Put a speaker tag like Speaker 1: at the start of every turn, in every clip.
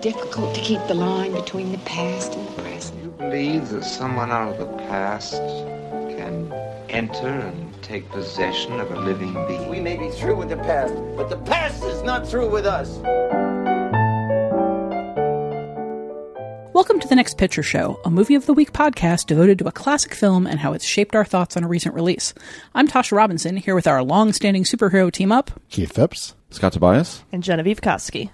Speaker 1: difficult to keep the line between the past and the present.
Speaker 2: You believe that someone out of the past can enter and take possession of a living being?
Speaker 3: We may be through with the past, but the past is not through with us.
Speaker 4: Welcome to the Next Picture Show, a movie of the week podcast devoted to a classic film and how it's shaped our thoughts on a recent release. I'm Tasha Robinson, here with our long-standing superhero team up,
Speaker 5: Keith Phipps.
Speaker 6: Scott Tobias.
Speaker 7: and Genevieve Koski.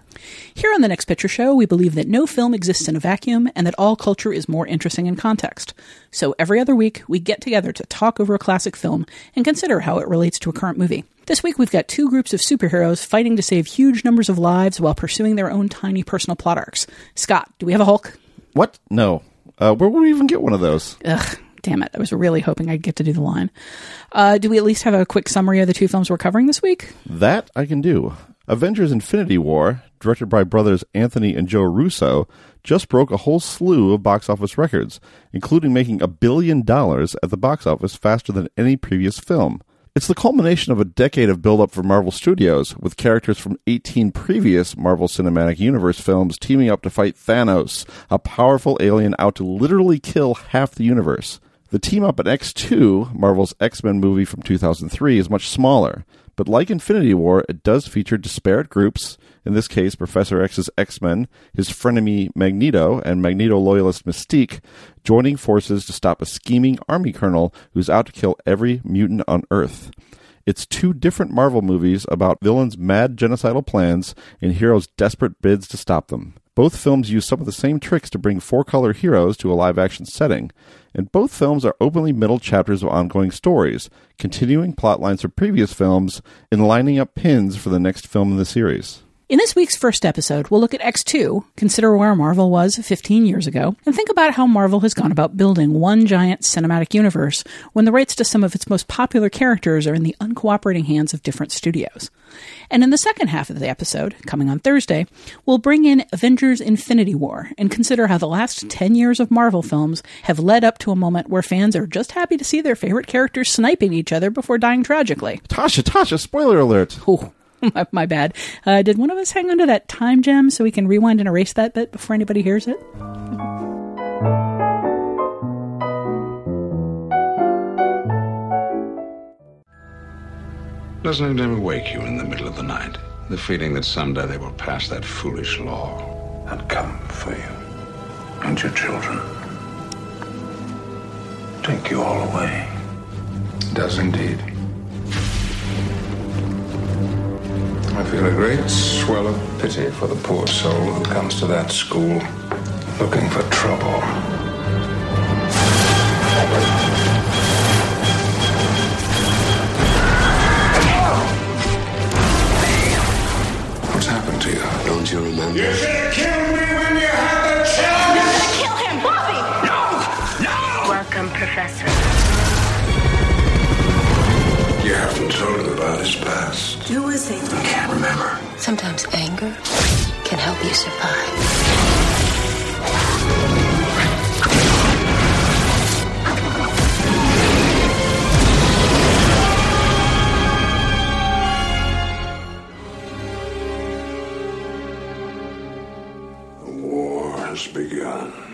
Speaker 4: Here on the Next Picture Show, we believe that no film exists in a vacuum and that all culture is more interesting in context. So every other week, we get together to talk over a classic film and consider how it relates to a current movie. This week, we've got two groups of superheroes fighting to save huge numbers of lives while pursuing their own tiny personal plot arcs. Scott, do we have a Hulk?
Speaker 6: What? No. Uh, where would we even get one of those?
Speaker 4: Ugh, damn it. I was really hoping I'd get to do the line. Uh, do we at least have a quick summary of the two films we're covering this week?
Speaker 6: That I can do. Avengers Infinity War, directed by brothers Anthony and Joe Russo, just broke a whole slew of box office records, including making a billion dollars at the box office faster than any previous film. It's the culmination of a decade of build-up for Marvel Studios, with characters from 18 previous Marvel Cinematic Universe films teaming up to fight Thanos, a powerful alien out to literally kill half the universe. The team up in X2, Marvel's X Men movie from 2003, is much smaller, but like Infinity War, it does feature disparate groups, in this case, Professor X's X Men, his frenemy Magneto, and Magneto loyalist Mystique, joining forces to stop a scheming army colonel who's out to kill every mutant on Earth. It's two different Marvel movies about villains' mad genocidal plans and heroes' desperate bids to stop them. Both films use some of the same tricks to bring four color heroes to a live action setting, and both films are openly middle chapters of ongoing stories, continuing plot lines from previous films and lining up pins for the next film in the series.
Speaker 4: In this week's first episode, we'll look at X2, consider where Marvel was 15 years ago, and think about how Marvel has gone about building one giant cinematic universe when the rights to some of its most popular characters are in the uncooperating hands of different studios. And in the second half of the episode, coming on Thursday, we'll bring in Avengers Infinity War and consider how the last 10 years of Marvel films have led up to a moment where fans are just happy to see their favorite characters sniping each other before dying tragically.
Speaker 6: Tasha, Tasha, spoiler alert!
Speaker 4: Oh, my, my bad. Uh, did one of us hang on to that time gem so we can rewind and erase that bit before anybody hears it?
Speaker 8: Doesn't it ever wake you in the middle of the night? The feeling that someday they will pass that foolish law and come for you and your children. Take you all away. Does indeed. I feel a great swell of pity for the poor soul who comes to that school looking for trouble. What's happened to you?
Speaker 9: Don't you remember?
Speaker 8: You should have killed me when you had the chance!
Speaker 10: You're gonna Kill him, Bobby!
Speaker 8: No! No!
Speaker 10: Welcome, Professor.
Speaker 8: You haven't told him about his past.
Speaker 10: Who is he?
Speaker 8: I can't remember.
Speaker 10: Sometimes anger can help you survive.
Speaker 8: The war has begun.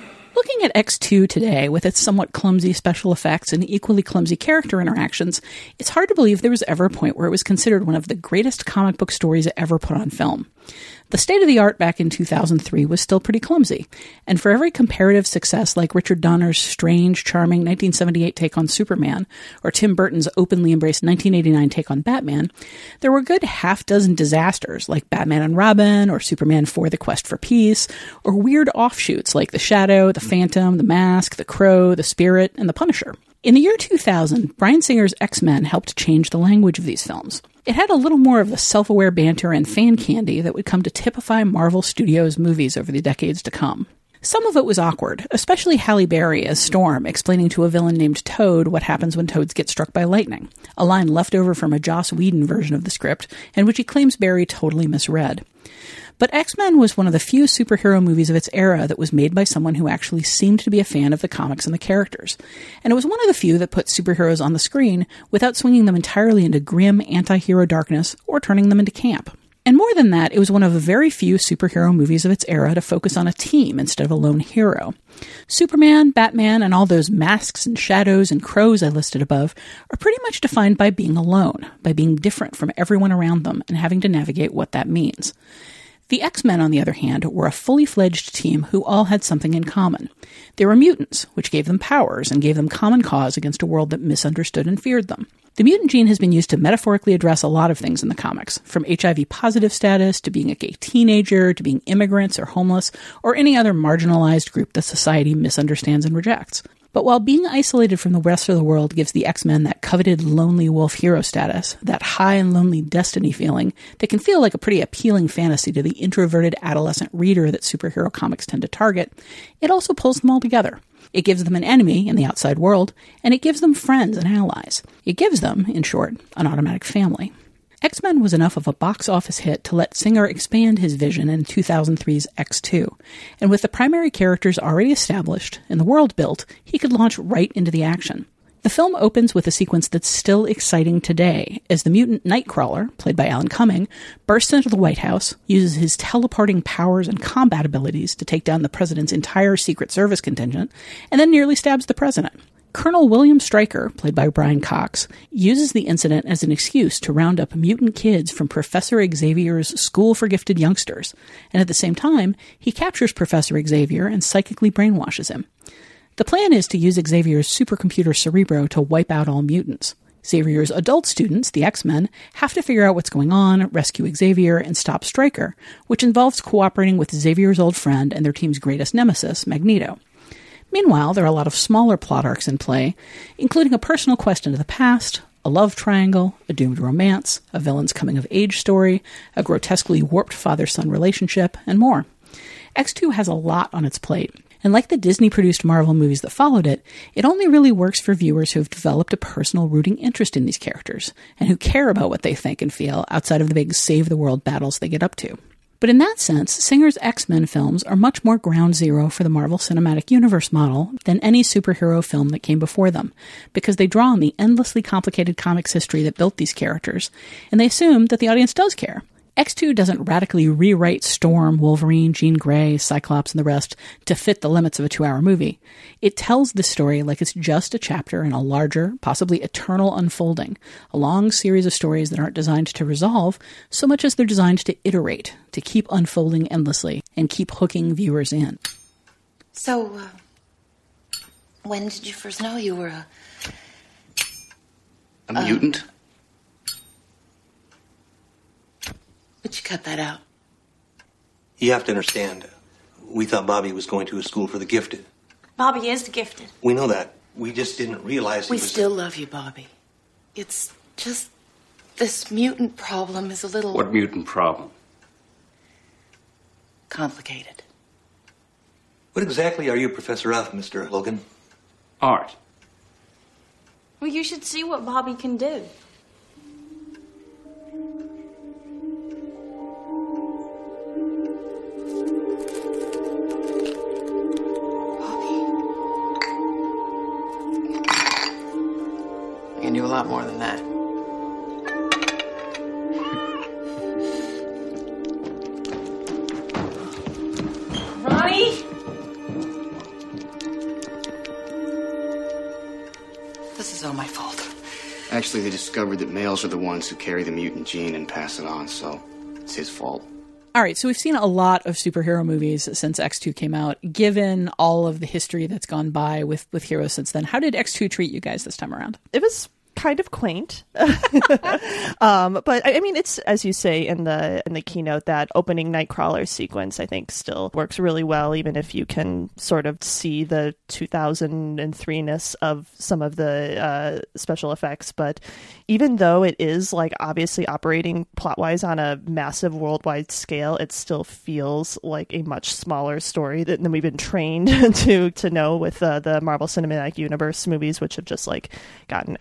Speaker 4: Looking at X2 today, with its somewhat clumsy special effects and equally clumsy character interactions, it's hard to believe there was ever a point where it was considered one of the greatest comic book stories ever put on film. The state of the art back in 2003 was still pretty clumsy, and for every comparative success like Richard Donner's strange, charming 1978 take on Superman, or Tim Burton's openly embraced 1989 take on Batman, there were good half dozen disasters like Batman and Robin, or Superman 4 The Quest for Peace, or weird offshoots like The Shadow, The Phantom, The Mask, The Crow, The Spirit, and The Punisher. In the year 2000, Bryan Singer's X Men helped change the language of these films. It had a little more of the self aware banter and fan candy that would come to typify Marvel Studios movies over the decades to come. Some of it was awkward, especially Halle Berry as Storm explaining to a villain named Toad what happens when toads get struck by lightning, a line left over from a Joss Whedon version of the script, and which he claims Berry totally misread. But X Men was one of the few superhero movies of its era that was made by someone who actually seemed to be a fan of the comics and the characters. And it was one of the few that put superheroes on the screen without swinging them entirely into grim anti hero darkness or turning them into camp. And more than that, it was one of the very few superhero movies of its era to focus on a team instead of a lone hero. Superman, Batman, and all those masks and shadows and crows I listed above are pretty much defined by being alone, by being different from everyone around them and having to navigate what that means. The X Men, on the other hand, were a fully fledged team who all had something in common. They were mutants, which gave them powers and gave them common cause against a world that misunderstood and feared them. The mutant gene has been used to metaphorically address a lot of things in the comics, from HIV positive status to being a gay teenager to being immigrants or homeless or any other marginalized group that society misunderstands and rejects. But while being isolated from the rest of the world gives the X Men that coveted lonely wolf hero status, that high and lonely destiny feeling that can feel like a pretty appealing fantasy to the introverted adolescent reader that superhero comics tend to target, it also pulls them all together. It gives them an enemy in the outside world, and it gives them friends and allies. It gives them, in short, an automatic family. X Men was enough of a box office hit to let Singer expand his vision in 2003's X2. And with the primary characters already established and the world built, he could launch right into the action. The film opens with a sequence that's still exciting today as the mutant Nightcrawler, played by Alan Cumming, bursts into the White House, uses his teleporting powers and combat abilities to take down the president's entire Secret Service contingent, and then nearly stabs the president. Colonel William Stryker, played by Brian Cox, uses the incident as an excuse to round up mutant kids from Professor Xavier's School for Gifted Youngsters, and at the same time, he captures Professor Xavier and psychically brainwashes him. The plan is to use Xavier's supercomputer Cerebro to wipe out all mutants. Xavier's adult students, the X Men, have to figure out what's going on, rescue Xavier, and stop Stryker, which involves cooperating with Xavier's old friend and their team's greatest nemesis, Magneto. Meanwhile, there are a lot of smaller plot arcs in play, including a personal quest into the past, a love triangle, a doomed romance, a villain's coming of age story, a grotesquely warped father son relationship, and more. X2 has a lot on its plate, and like the Disney produced Marvel movies that followed it, it only really works for viewers who have developed a personal rooting interest in these characters and who care about what they think and feel outside of the big save the world battles they get up to. But in that sense, Singer's X Men films are much more ground zero for the Marvel Cinematic Universe model than any superhero film that came before them, because they draw on the endlessly complicated comics history that built these characters, and they assume that the audience does care. X2 doesn't radically rewrite Storm, Wolverine, Jean Grey, Cyclops, and the rest to fit the limits of a two hour movie. It tells the story like it's just a chapter in a larger, possibly eternal unfolding, a long series of stories that aren't designed to resolve so much as they're designed to iterate, to keep unfolding endlessly, and keep hooking viewers in.
Speaker 10: So, uh, when did you first know you were a.
Speaker 5: A mutant?
Speaker 10: But you cut that out.
Speaker 5: You have to understand. We thought Bobby was going to a school for the gifted.
Speaker 7: Bobby is the gifted.
Speaker 5: We know that. We just didn't realize he
Speaker 10: We
Speaker 5: was.
Speaker 10: still love you, Bobby. It's just. This mutant problem is a little
Speaker 9: What mutant problem?
Speaker 10: complicated.
Speaker 5: What exactly are you professor of, Mr. Logan?
Speaker 9: Art.
Speaker 7: Well, you should see what Bobby can do.
Speaker 11: Discovered that males are the ones who carry the mutant gene and pass it on, so it's his fault.
Speaker 4: All right, so we've seen a lot of superhero movies since X2 came out. Given all of the history that's gone by with with heroes since then, how did X2 treat you guys this time around?
Speaker 12: it was kind of quaint. Um but I, mean it's as you say in the in the keynote that opening nightcrawler sequence i think still works really well even if you can sort of see the 2003ness of some of the uh, special effects. But even though it is like obviously operating plot wise on a massive worldwide scale it still feels like a much smaller story than, than we've been trained to to know with uh, the marvel cinematic universe movies which have just like gotten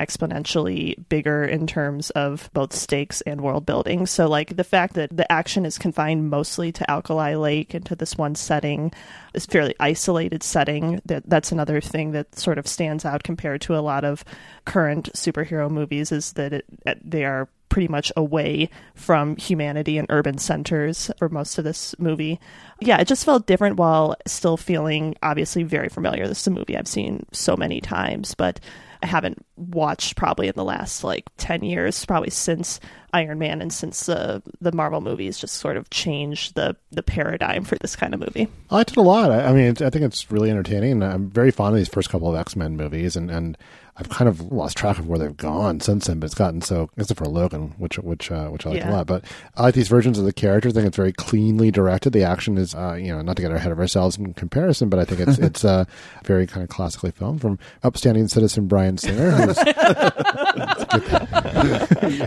Speaker 12: bigger in terms of both stakes and world building. So, like the fact that the action is confined mostly to Alkali Lake and to this one setting, this fairly isolated setting, that that's another thing that sort of stands out compared to a lot of current superhero movies is that it, they are pretty much away from humanity and urban centers for most of this movie. Yeah, it just felt different while still feeling obviously very familiar. This is a movie I've seen so many times, but I haven't watched probably in the last like 10 years, probably since Iron Man and since the the Marvel movies just sort of changed the the paradigm for this kind of movie.
Speaker 13: Oh, I liked it a lot. I, I mean, I think it's really entertaining. I'm very fond of these first couple of X Men movies, and and I've kind of lost track of where they've gone since then. But it's gotten so, except for Logan, which which uh, which I like
Speaker 12: Yeah.
Speaker 13: a lot. But I like these versions of the characters. I think it's very cleanly directed. The action is, uh, you know, not to get ahead of ourselves in comparison, but I think it's it's uh, very kind of classically filmed from upstanding citizen Bryan Singer. Who's,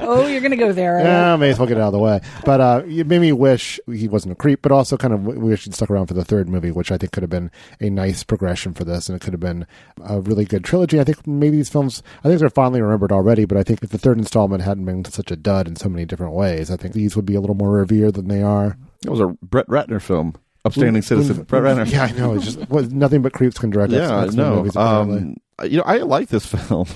Speaker 4: oh, you're going to go there.
Speaker 13: yeah, may as well get out of the way. But uh, it made me wish he wasn't a creep, but also kind of w- wish he'd stuck around for the third movie, which I think could have been a nice progression for this, and it could have been a really good trilogy. I think maybe these films, I think they're fondly remembered already, but I think if the third installment hadn't been such a dud in so many different ways, I think these would be a little more revered than they are.
Speaker 6: It was a Brett Ratner film. Upstanding Citizen. Brett Ratner.
Speaker 13: Yeah, I know. It's just well, nothing but creeps can direct.
Speaker 6: Yeah,
Speaker 13: X-Men
Speaker 6: no.
Speaker 13: movies.
Speaker 6: Um, you know, I like this film.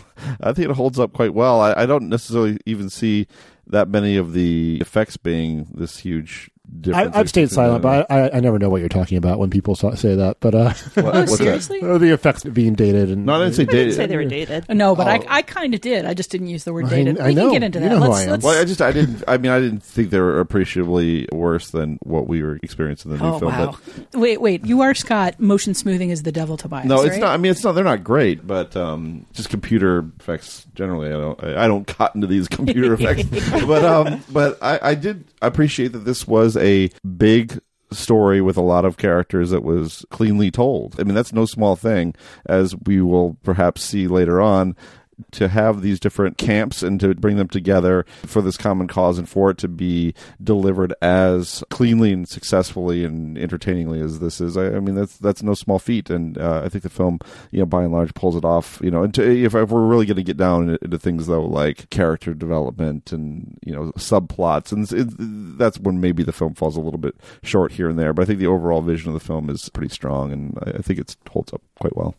Speaker 6: I think it holds up quite well. I, I don't necessarily even see that many of the effects being this huge.
Speaker 13: I, I've stayed silent, but I, I, I never know what you're talking about when people say that. But uh,
Speaker 6: What- Oh, what's that?
Speaker 4: seriously?
Speaker 13: Oh, the effects being dated and
Speaker 6: No, I didn't say
Speaker 12: I didn't say they were dated.
Speaker 4: No, but
Speaker 13: Oh.
Speaker 4: I, I kind of did. I just didn't use the word dated.
Speaker 13: I
Speaker 4: we
Speaker 13: know.
Speaker 4: can get into
Speaker 13: You
Speaker 4: that.
Speaker 13: know who
Speaker 4: let's,
Speaker 13: I am.
Speaker 4: let's-
Speaker 6: Well, I just I didn't. I mean, I didn't think they were appreciably worse than what we were experiencing in the new
Speaker 4: oh
Speaker 6: film.
Speaker 4: wow! Wait, wait. You are Scott. Motion smoothing is the devil to buy.
Speaker 6: No, it's
Speaker 4: right?
Speaker 6: not. I mean, it's not. They're not great, but um, just computer effects generally. I don't. I, I don't cotton to these computer effects. but um, but I, I did appreciate that this was a big story with a lot of characters that was cleanly told. I mean, that's no small thing, as we will perhaps see later on. To have these different camps and to bring them together for this common cause and for it to be delivered as cleanly and successfully and entertainingly as this is, I, I mean that's that's no small feat. And uh, I think the film, you know, by and large, pulls it off. You know, and to, if, if we're really going to get down into, things though, like character development and you know subplots, and it, that's when maybe the film falls a little bit short here and there. But I think the overall vision of the film is pretty strong, and I, I think it holds up quite well.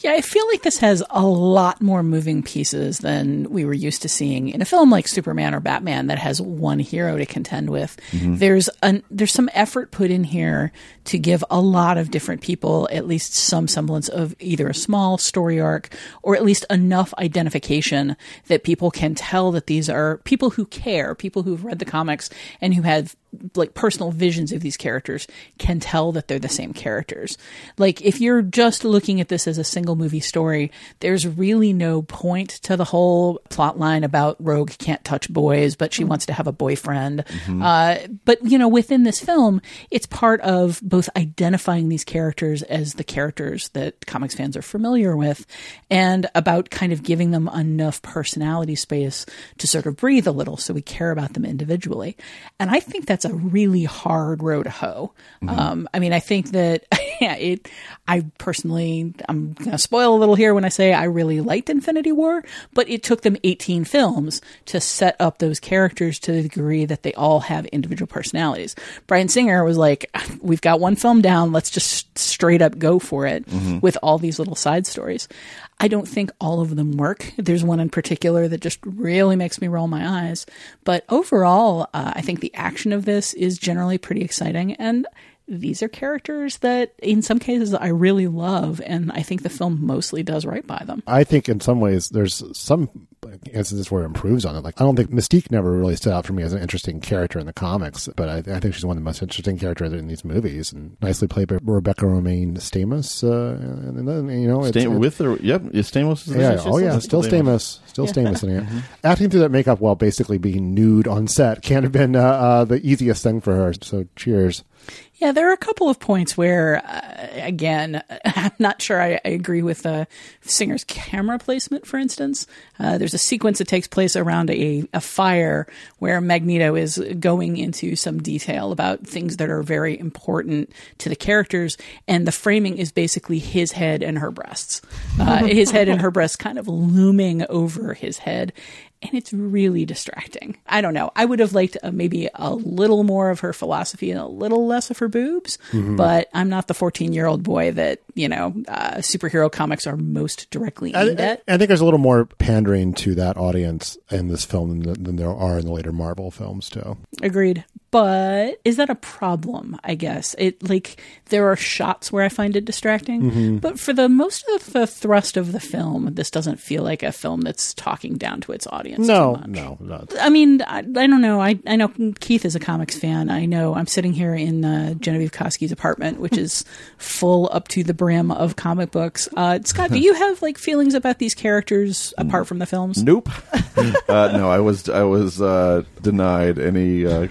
Speaker 4: Yeah, I feel like this has a lot more moving pieces than we were used to seeing in a film like Superman or Batman that has one hero to contend with.
Speaker 14: Mhm.
Speaker 4: There's an there's some effort put in here to give a lot of different people at least some semblance of either a small story arc or at least enough identification that people can tell that these are people who care, people who've read the comics and who have like personal visions of these characters can tell that they're the same characters. Like if you're just looking at this as a single movie story, there's really no point to the whole plot line about Rogue can't touch boys, but she wants to have a boyfriend.
Speaker 14: Mhm.
Speaker 4: Uh, but you know, within this film, it's part of both identifying these characters as the characters that comics fans are familiar with, and about kind of giving them enough personality space to sort of breathe a little, so we care about them individually. And I think that's a really hard row to hoe.
Speaker 14: Mhm.
Speaker 4: Um, I mean, I think that yeah, it. I personally, I'm going to spoil a little here when I say I really liked Infinity War, but it took them 18 films to set up those characters to the degree that they all have individual personalities. Bryan Singer was like, "We've got one film down. Let's just straight up go for it
Speaker 14: Mhm.
Speaker 4: with all these little side stories." I don't think all of them work. There's one in particular that just really makes me roll my eyes. But overall, uh, I think the action of this is generally pretty exciting. And these are characters that, in some cases, I really love. And I think the film mostly does right by them.
Speaker 13: I think in some ways there's some instances where it improves on it. Like I don't think Mystique never really stood out for me as an interesting character in the comics, but I, I think she's one of the most interesting characters in these movies, and nicely played by Rebecca Romijn Stamos. Uh, and then you know, it's,
Speaker 6: Stam-
Speaker 13: it's-
Speaker 6: with or yep, yeah, Stamos. Is
Speaker 13: yeah, oh yeah, still Stamos, still
Speaker 6: Yeah.
Speaker 13: Stamos in here.
Speaker 6: Mhm.
Speaker 13: Acting through that makeup while basically being nude on set can't have been uh, uh, the easiest thing for her. So cheers.
Speaker 4: Yeah, there are a couple of points where, uh, again, I'm not sure I, I agree with uh, Singer's camera placement, for instance. Uh, there's a sequence that takes place around a, a fire where Magneto is going into some detail about things that are very important to the characters, and the framing is basically his head and her breasts. Uh, his head and her breasts kind of looming over his head. And it's really distracting. I don't know. I would have liked uh, maybe a little more of her philosophy and a little less of her boobs,
Speaker 13: Mhm.
Speaker 4: but I'm not the 14 year old boy that, you know, uh, superhero comics are most directly
Speaker 13: I,
Speaker 4: aimed at.
Speaker 13: I think there's a little more pandering to that audience in this film than, than there are in the later Marvel films too.
Speaker 4: Agreed. But is that a problem? I guess it like there are shots where I find it distracting,
Speaker 13: Mhm.
Speaker 4: but for the most of the thrust of the film, this doesn't feel like a film that's talking down to its audience. too
Speaker 13: No,
Speaker 4: much.
Speaker 13: no, no.
Speaker 4: I mean, I, I don't know. I, I know Keith is a comics fan. I know I'm sitting here in uh, Genevieve Koski's apartment, which is full up to the brim of comic books. Uh, Scott, do you have like feelings about these characters apart from the films?
Speaker 6: Nope. uh, no, I was I was uh, denied any uh,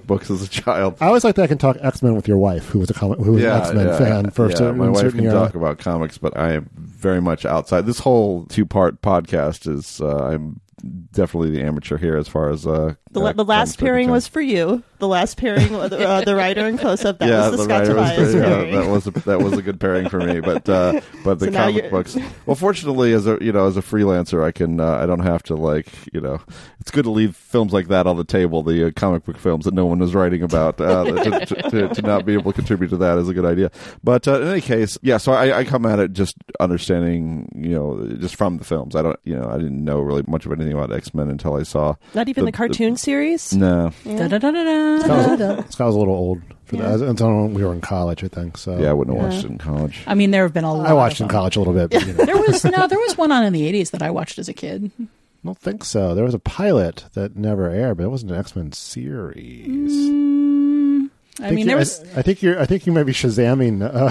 Speaker 6: comic books as a child.
Speaker 13: I always like that I can talk X Men with your wife, who was a comic, who was an X Men fan First,
Speaker 6: yeah, my wife can
Speaker 13: era.
Speaker 6: talk about comics, but I am very much outside. This whole two part podcast is uh, I'm definitely the amateur here as far as uh,
Speaker 12: The,
Speaker 6: uh,
Speaker 12: the last pairing was for you. The last pairing, uh, the, uh, the writer and close up, that
Speaker 6: yeah,
Speaker 12: was the,
Speaker 6: the
Speaker 12: Scott Tobias
Speaker 6: yeah,
Speaker 12: pairing.
Speaker 6: that was a, that was a good pairing for me. But uh, but the
Speaker 12: So
Speaker 6: comic books. Well, fortunately, as a you know as a freelancer, I can uh, I don't have to like you know it's good to leave films like that on the table. The uh, comic book films that no one is writing about uh, to, to, to, not be able to contribute to that is a good idea. But uh, in any case, yeah. So I, I come at it just understanding you know just from the films. I don't you know I didn't know really much of anything about X Men until I saw
Speaker 12: Not even the, cartoon series.
Speaker 6: No.
Speaker 12: Yeah.
Speaker 13: Scott was, Scott was a little old for
Speaker 4: Yeah.
Speaker 13: that. Until we were in college, I think. So
Speaker 6: Yeah, I wouldn't have
Speaker 4: Yeah.
Speaker 6: watched it in college.
Speaker 4: I mean, there have been a lot.
Speaker 13: I watched
Speaker 4: of
Speaker 13: in
Speaker 4: them.
Speaker 13: college a little bit. But, you know.
Speaker 4: There was no, there was one on in the '80s that I watched as a kid.
Speaker 13: I don't think so. There was a pilot that never aired, but it wasn't an X Men series. Mm.
Speaker 4: I,
Speaker 13: think
Speaker 4: mean,
Speaker 13: you-
Speaker 4: there was.
Speaker 13: I, I think you're. I think you might be shazamming. Uh,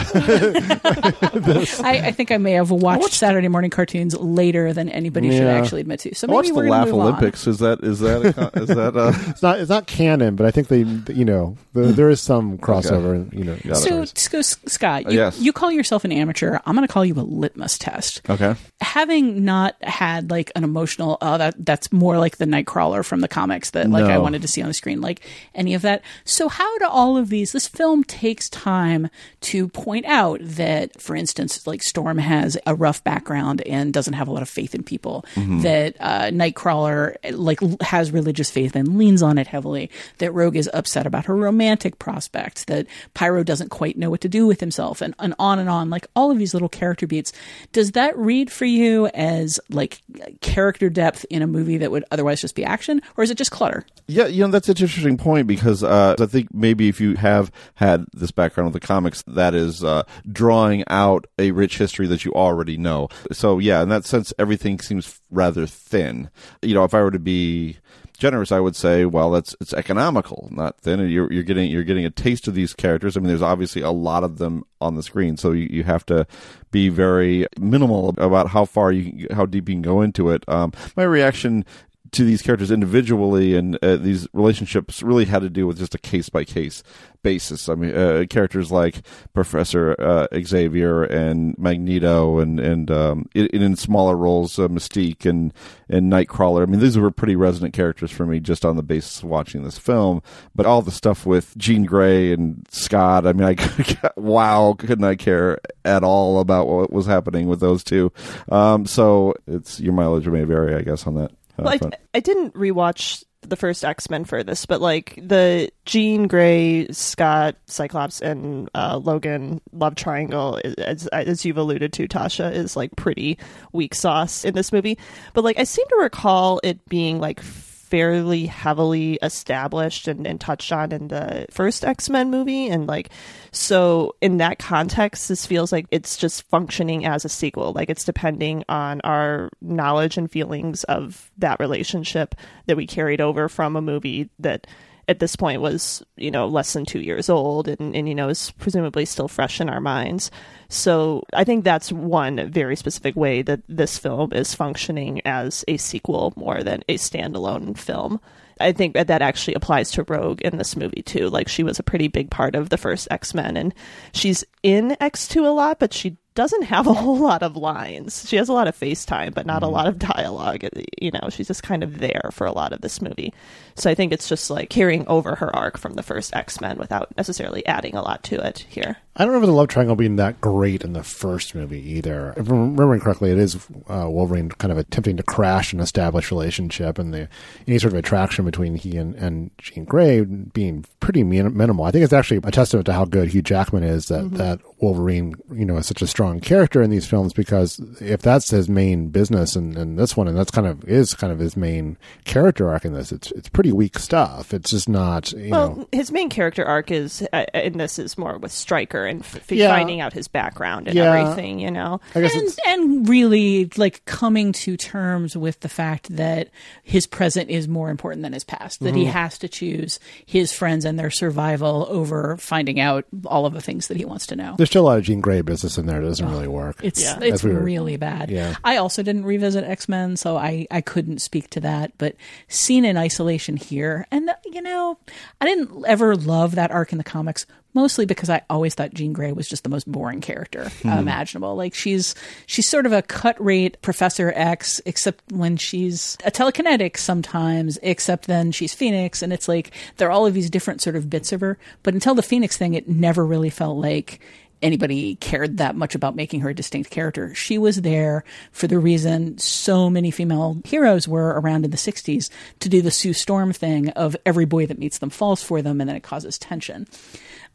Speaker 13: this.
Speaker 4: I, I think I may have watched, Saturday morning cartoons later than anybody should actually admit to. So
Speaker 6: I
Speaker 4: maybe
Speaker 6: watched
Speaker 4: we're
Speaker 6: the Laugh
Speaker 4: move on.
Speaker 6: Olympics. Is that is that a, con- is that uh,
Speaker 13: it's not. It's not canon, but I think they. You know, the, there is some crossover. and You know,
Speaker 4: So, so, Scott,
Speaker 6: Uh,
Speaker 4: you,
Speaker 6: yes.
Speaker 4: you call yourself an amateur. I'm going to call you a litmus test.
Speaker 6: okay?
Speaker 4: Having not had like an emotional, oh, that that's more like the Nightcrawler from the comics that like I wanted to see on the screen, like any of that. So, how do all of these? This film takes time to point out that, for instance, like Storm has a rough background and doesn't have a lot of faith in people.
Speaker 14: Mhm.
Speaker 4: That uh, Nightcrawler like has religious faith and leans on it heavily. That Rogue is upset about her romantic prospects. That Pyro doesn't quite know what to do with himself, and, and on and on. Like all of these little character beats. Does that read for you as like character depth in a movie that would otherwise just be action, or is it just clutter?
Speaker 6: Yeah, you know that's an interesting point because uh, I think maybe if you have had this background with the comics, that is uh, drawing out a rich history that you already know. So yeah, in that sense, everything seems rather thin. You know, if I were to be generous, I would say, well, that's it's economical, not thin. You're you're getting you're getting a taste of these characters. I mean, there's obviously a lot of them on the screen, so you, you have to be very minimal about how far you how deep you can go into it. Um, my reaction to these characters individually and uh, these relationships really had to do with just a case by case basis. I mean, uh, characters like Professor uh, Xavier and Magneto, and and um, in, in smaller roles, uh, Mystique and and Nightcrawler. I mean, these were pretty resonant characters for me just on the basis of watching this film. But all the stuff with Jean Grey and Scott, I mean, I wow, couldn't I care at all about what was happening with those two? Um, so it's your mileage may vary, I guess, on that.
Speaker 12: Well. I, I didn't rewatch the first X Men for this, but like the Jean Grey, Scott, Cyclops, and uh, Logan love triangle, as as you've alluded to, Tasha, is like pretty weak sauce in this movie. But like I seem to recall it being like fairly heavily established and, and touched on in the first X-Men movie. And like so in that context this feels like it's just functioning as a sequel. Like it's depending on our knowledge and feelings of that relationship that we carried over from a movie that at this point was you know less than two years old and, and you know is presumably still fresh in our minds. So i think that's one very specific way that this film is functioning as a sequel more than a standalone film. I think that that actually applies to rogue in this movie too. Like she was a pretty big part of the first x-men and she's in x2 a lot but she doesn't have a whole lot of lines. She has a lot of FaceTime, but not a mm-hmm. lot of dialogue. You know, she's just kind of there for a lot of this movie. So I think it's just like carrying over her arc from the first X Men without necessarily adding a lot to it here.
Speaker 13: I don't remember the love triangle being that great in the first movie either. If I'm remembering correctly, it is uh, Wolverine kind of attempting to crash an established relationship, and the any sort of attraction between he and, and Jean Grey being pretty min- minimal. I think it's actually a testament to how good Hugh Jackman is that
Speaker 12: Mm-hmm.
Speaker 13: that Wolverine, you know, is such a strong character in these films because if that's his main business and, in this one, and that's kind of is kind of his main character arc in this, it's it's pretty weak stuff. It's just not, you
Speaker 12: well,
Speaker 13: know.
Speaker 12: his main character arc is, uh, in this, is more with Stryker and f-
Speaker 13: Yeah.
Speaker 12: finding out his background and
Speaker 13: Yeah.
Speaker 12: everything. You know,
Speaker 4: and, and really like coming to terms with the fact that his present is more important than his past that he
Speaker 13: Mhm.
Speaker 4: has to choose his friends and their survival over finding out all of the things that he wants to know
Speaker 13: There's still a lot of Jean Grey business in there It doesn't really work.
Speaker 4: it's
Speaker 13: As
Speaker 4: it's
Speaker 13: we were-
Speaker 4: really bad.
Speaker 13: Yeah.
Speaker 4: I also didn't revisit X Men, so I I couldn't speak to that. But seen in isolation here, and you know, I didn't ever love that arc in the comics. Mostly because I always thought Jean Grey was just the most boring character
Speaker 14: Hmm.
Speaker 4: imaginable. Like she's she's sort of a cut rate Professor X, except when she's a telekinetic sometimes. Except then she's Phoenix, and it's like there are all of these different sort of bits of her. But until the Phoenix thing, it never really felt like anybody cared that much about making her a distinct character. She was there for the reason so many female heroes were around in the 60s to do the Sue Storm thing of every boy that meets them falls for them and then it causes tension.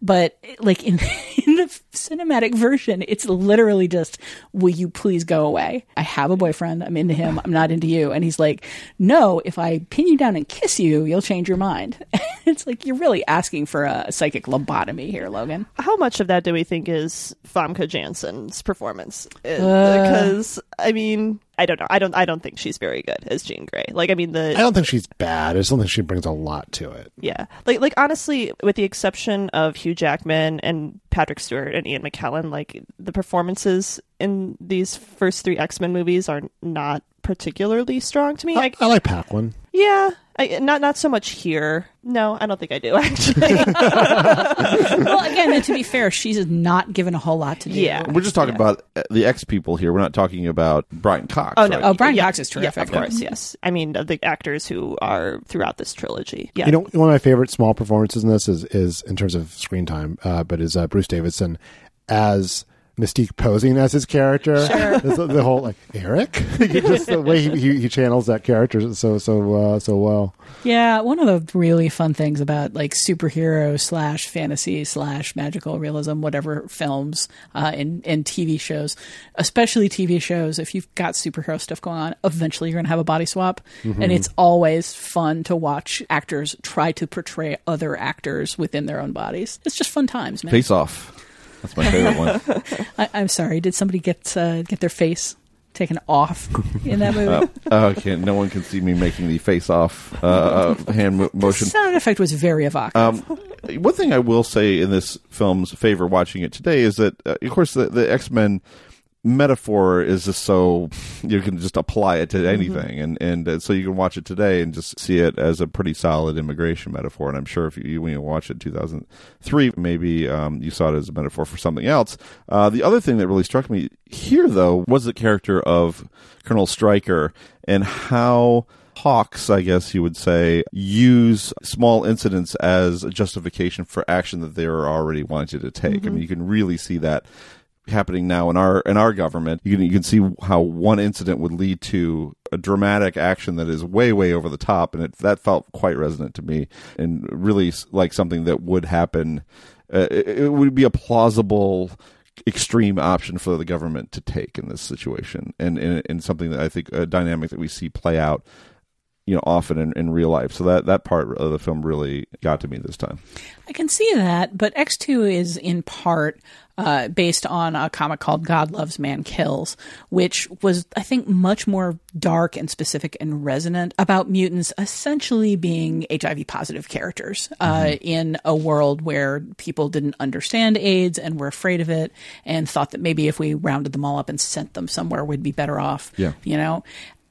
Speaker 4: But like in, in the cinematic version, it's literally just, will you please go away? I have a boyfriend. I'm into him. I'm not into you. And he's like, no, if I pin you down and kiss you, you'll change your mind. it's like, you're really asking for a psychic lobotomy here, Logan.
Speaker 12: how much of that do we think is Famke Janssen's performance? Uh,
Speaker 4: Uh.
Speaker 12: Because I mean, I don't know. I don't. I don't think she's very good as Jean Grey. Like, I mean, the
Speaker 13: I don't think she's bad. I just don't think she brings a lot to it.
Speaker 12: Yeah. Like like honestly, with the exception of Hugh Jackman and Patrick Stewart and Ian McKellen, like the performances in these first three X Men movies are not particularly strong to me. I,
Speaker 13: I like Paquin.
Speaker 12: yeah. I, not not so much here. No, I don't think I do actually.
Speaker 4: well, again, and to be fair, she's not given a whole lot to do.
Speaker 12: Yeah.
Speaker 6: We're just talking about uh, the X people here. We're not talking about Brian Cox.
Speaker 12: Oh no!
Speaker 6: right?
Speaker 4: Oh, Brian
Speaker 12: yeah,
Speaker 4: Cox is terrific.
Speaker 12: Yeah, of course, yes. I mean, the actors who are throughout this trilogy. Yeah,
Speaker 13: You know, one of my favorite small performances in this is, is in terms of screen time, uh, but is uh, Bruce Davison as Mystique posing as his character.
Speaker 4: Sure.
Speaker 13: the, the whole like Erik, just the way he, he, he channels that character so so uh, so well.
Speaker 4: Yeah, one of the really fun things about like superhero slash fantasy slash magical realism, whatever films uh, and and TV shows, especially TV shows, if you've got superhero stuff going on, eventually you're going to have a body swap,
Speaker 6: Mhm.
Speaker 4: and it's always fun to watch actors try to portray other actors within their own bodies. It's just fun times, man.
Speaker 6: Face Off. That's my favorite one.
Speaker 4: I, I'm sorry, did somebody get uh, get their face taken off in that movie?
Speaker 6: Uh, okay, no one can see me making the face off uh, uh, hand mo-
Speaker 4: the
Speaker 6: motion.
Speaker 4: sound effect was very evocative.
Speaker 6: Um, one thing I will say in this film's favor, watching it today, is that uh, of course the, the X Men metaphor is just so you can just apply it to anything, and and uh, so you can watch it today and just see it as a pretty solid immigration metaphor. And I'm sure if you when you watch it in 2003, maybe um, you saw it as a metaphor for something else. Uh, the other thing that really struck me here, though, was the character of Colonel Stryker and how. Hawks, I guess you would say, use small incidents as a justification for action that they are already wanting to take. I
Speaker 14: Mhm.
Speaker 6: mean, you can really see that happening now in our in our government. You can you can see how one incident would lead to a dramatic action that is way way over the top, and it that felt quite resonant to me, and really like something that would happen. Uh, it, it would be a plausible extreme option for the government to take in this situation, and and, and something that I think a dynamic that we see play out. You know, often in, in real life. So that, that part of the film really got to me this time.
Speaker 4: I can see that, but X2 is in part uh, based on a comic called God Loves Man Kills, which was, I think, much more dark and specific and resonant about mutants essentially being HIV positive characters uh, in a world where people didn't understand AIDS and were afraid of it and thought that maybe if we rounded them all up and sent them somewhere, we'd be better off.
Speaker 6: Yeah.
Speaker 4: You know?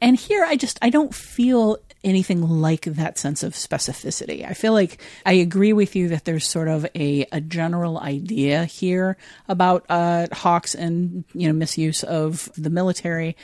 Speaker 4: And here I just I don't feel anything like that sense of specificity. I feel like I agree with you that there's sort of a, a general idea here about uh, Hawks and you know misuse of the military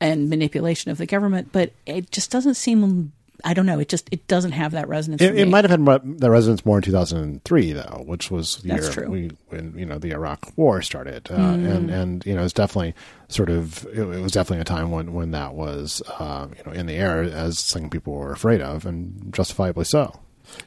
Speaker 4: and manipulation of the government, but it just doesn't seem I don't know. It just it doesn't have that resonance.
Speaker 13: It, it might have had the resonance more in 2003, though, which was the
Speaker 4: That's
Speaker 13: year
Speaker 4: true.
Speaker 13: we when you know the Iraq War started, uh,
Speaker 4: Mm.
Speaker 13: and and you know it's definitely sort of it, it was definitely a time when when that was uh, you know in the air as something people were afraid of, and justifiably so.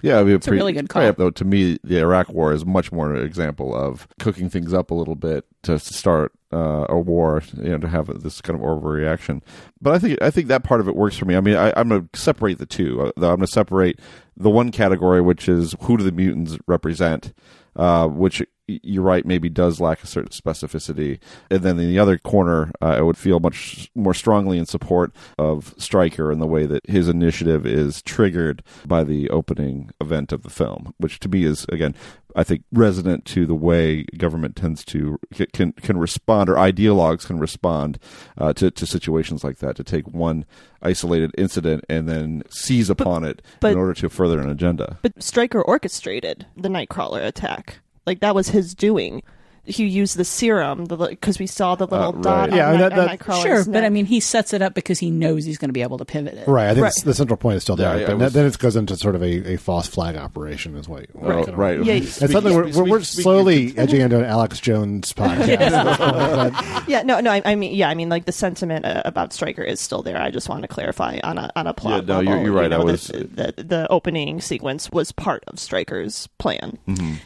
Speaker 6: Yeah,
Speaker 4: It's a really good call.
Speaker 6: right, though, to me, the Iraq War is much more an example of cooking things up a little bit to start uh, a war, you know, to have this kind of overreaction. But I think I think that part of it works for me. I mean, I, I'm going to separate the two. Uh, I'm going to separate the one category, which is who do the mutants represent, uh, which you're right, maybe does lack a certain specificity. And then in the other corner, uh, I would feel much more strongly in support of Stryker in the way that his initiative is triggered by the opening event of the film, which to me is, again, I think resonant to the way government tends to can can respond or ideologues can respond uh, to to situations like that to take one isolated incident and then seize upon it
Speaker 12: but-
Speaker 6: in order to further an agenda.
Speaker 12: But Stryker orchestrated the Nightcrawler attack. Like that was his doing. He used the serum because we saw the little
Speaker 6: Uh,
Speaker 12: dot
Speaker 6: right.
Speaker 12: on,
Speaker 13: Yeah,
Speaker 12: Night-
Speaker 13: that-
Speaker 12: on
Speaker 13: that-
Speaker 12: Nightcrawler's
Speaker 4: Sure, but. I mean, he sets it up because he knows he's going to be able to pivot it.
Speaker 13: Right, I think
Speaker 12: Right.
Speaker 13: the central point is still there,
Speaker 6: Yeah, yeah,
Speaker 13: but
Speaker 6: it was-
Speaker 13: then it goes into sort of a, a false flag operation, is what. what
Speaker 6: Oh,
Speaker 13: kind of-
Speaker 6: right.
Speaker 12: Yeah,
Speaker 13: It's something we're, we're, we're slowly edging into an Alex Jones podcast. But-
Speaker 12: yeah, no, no. I, I mean, yeah, I mean, like the sentiment uh, about Stryker is still there. I just want to clarify on a on a plot.
Speaker 6: Yeah, no, you're- you're right.
Speaker 12: you
Speaker 6: I was-
Speaker 12: the, the, the opening sequence was part of Stryker's plan.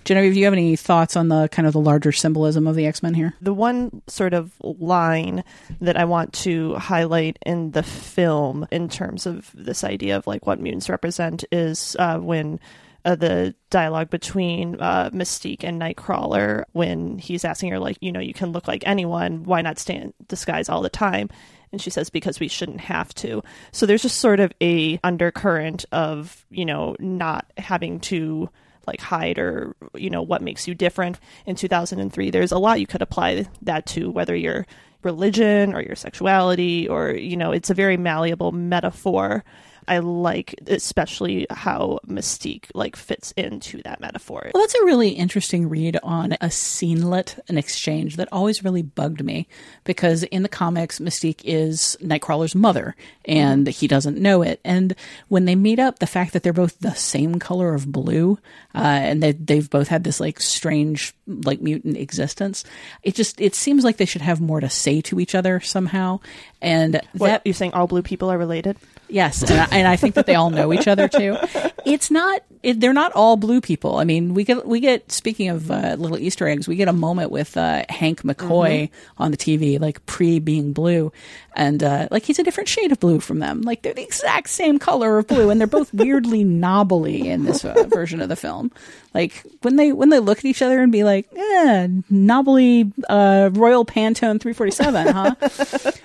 Speaker 4: Genevieve, do you have any thoughts on the kind of the larger symbolism of the X Men here?
Speaker 12: The one sort of line that I want to highlight in the film, in terms of this idea of like what mutants represent, is uh, when uh, the dialogue between uh, Mystique and Nightcrawler, when he's asking her, like, you know, you can look like anyone, why not stay in disguise all the time? And she says, because we shouldn't have to. So there's just sort of a undercurrent of, you know, not having to like hide or you know what makes you different in 2003 there's a lot you could apply that to whether your religion or your sexuality or you know it's a very malleable metaphor i like especially how mystique like fits into that metaphor
Speaker 4: Well, that's a really interesting read on a scenelet, an exchange that always really bugged me because in the comics, Mystique is Nightcrawler's mother and he doesn't know it. And when they meet up, the fact that they're both the same color of blue uh, and that they've both had this like strange, like mutant existence, it just it seems like they should have more to say to each other somehow. And
Speaker 12: what
Speaker 4: that
Speaker 12: you're saying all blue people are related
Speaker 4: Yes, and I, and I think that they all know each other too. It's not; it, they're not all blue people. I mean, we get we get speaking of uh, little Easter eggs, we get a moment with uh, Hank McCoy on the TV, like pre being blue, and uh, like he's a different shade of blue from them. Like they're the exact same color of blue, and they're both weirdly knobbly in this uh, version of the film. Like when they when they look at each other and be like, "Yeah, knobbly uh, Royal Pantone 347, huh?"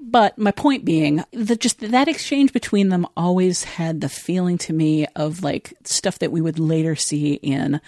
Speaker 4: But my point being that just that exchange between them always had the feeling to me of like stuff that we would later see in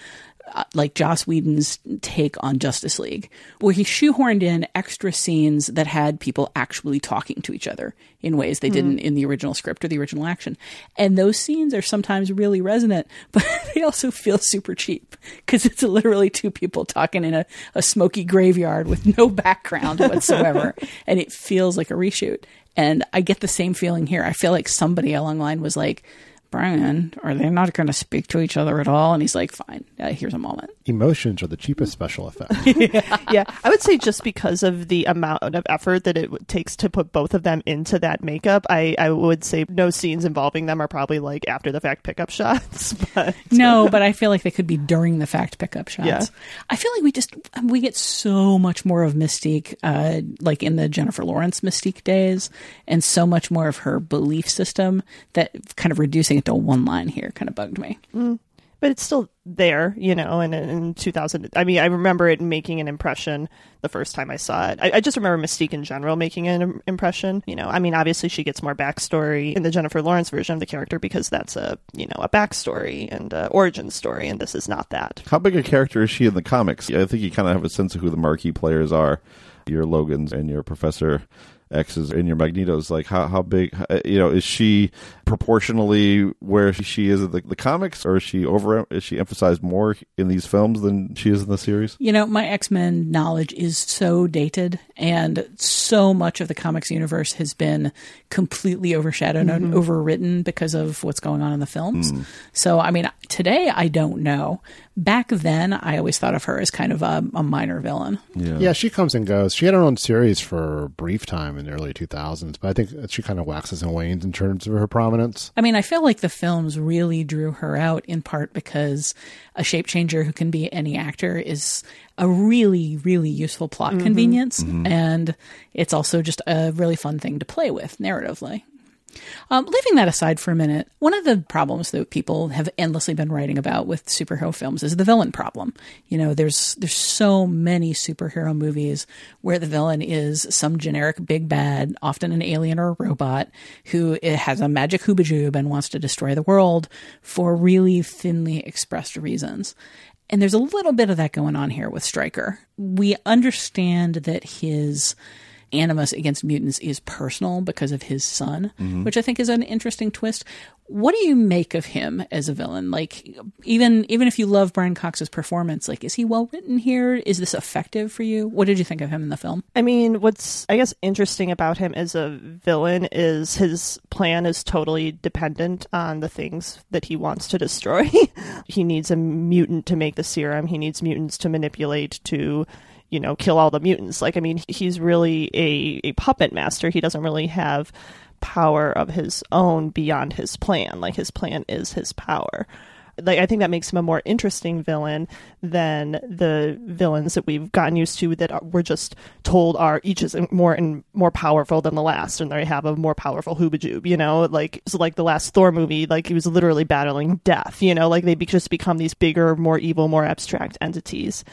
Speaker 4: Uh, like Joss Whedon's take on Justice League, where he shoehorned in extra scenes that had people actually talking to each other in ways they didn't hmm. in the original script or the original action. And those scenes are sometimes really resonant, but they also feel super cheap because it's literally two people talking in a, a smoky graveyard with no background whatsoever. and it feels like a reshoot. And I get the same feeling here. I feel like somebody along the line was like, Bryan, are they not going to speak to each other at all? And he's like, fine, uh, here's a moment.
Speaker 13: Emotions are the cheapest special effect.
Speaker 12: yeah, I would say just because of the amount of effort that it takes to put both of them into that makeup, I, I would say no scenes involving them are probably like after the fact pickup shots. But
Speaker 4: No, but I feel like they could be during the fact pickup shots.
Speaker 12: Yeah.
Speaker 4: I feel like we just we get so much more of Mystique, uh, like in the Jennifer Lawrence Mystique days, and so much more of her belief system that kind of reducing it to one line here kind of bugged me.
Speaker 12: Mm. but it's still there, you know. And in 2000, I mean, I remember it making an impression the first time I saw it. I, I just remember Mystique in general making an impression. You know, I mean, obviously she gets more backstory in the Jennifer Lawrence version of the character because that's a you know a backstory and a origin story, and this is not that.
Speaker 6: How big a character is she in the comics? I think you kind of have a sense of who the marquee players are. Your Logans and your Professor X's in your Magnetos. Like how how big uh, you know is she proportionally where she is in the, the comics, or is she over is she emphasized more in these films than she is in the series?
Speaker 4: You know, my X Men knowledge is so dated, and so much of the comics universe has been completely overshadowed
Speaker 12: Mhm.
Speaker 4: and overwritten because of what's going on in the films.
Speaker 6: Mm.
Speaker 4: So, I mean, today I don't know. Back then, I always thought of her as kind of a, a minor villain.
Speaker 6: Yeah.
Speaker 13: Yeah, she comes and goes. She had her own series for a brief time in the early 2000s, but I think she kind of waxes and wanes in terms of her prominence.
Speaker 4: I mean, I feel like the films really drew her out in part because a shape changer who can be any actor is a really, really useful plot
Speaker 12: Mhm.
Speaker 4: convenience.
Speaker 12: Mhm.
Speaker 4: And it's also just a really fun thing to play with narratively. Um, leaving that aside for a minute, one of the problems that people have endlessly been writing about with superhero films is the villain problem. You know, there's there's so many superhero movies where the villain is some generic big bad, often an alien or a robot, who eh, has a magic hoobajoob and wants to destroy the world for really thinly expressed reasons. And there's a little bit of that going on here with Stryker. We understand that his animus against mutants is personal because of his son,
Speaker 14: Mhm.
Speaker 4: which I think is an interesting twist. What do you make of him as a villain? Like even even if you love Brian Cox's performance, like is he well written here? Is this effective for you? What did you think of him in the film?
Speaker 12: I mean, what's I guess interesting about him as a villain is his plan is totally dependent on the things that he wants to destroy. he needs a mutant to make the serum. He needs mutants to manipulate to, you know, kill all the mutants. Like I mean, he's really a a puppet master. He doesn't really have power of his own beyond his plan. Like his plan is his power like I think that makes him a more interesting villain than the villains that we've gotten used to that we're just told are each is more and more powerful than the last, and they have a more powerful hoobajoob. You know, like so like the last Thor movie, like he was literally battling death. You know, like they be- just become these bigger, more evil, more abstract entities,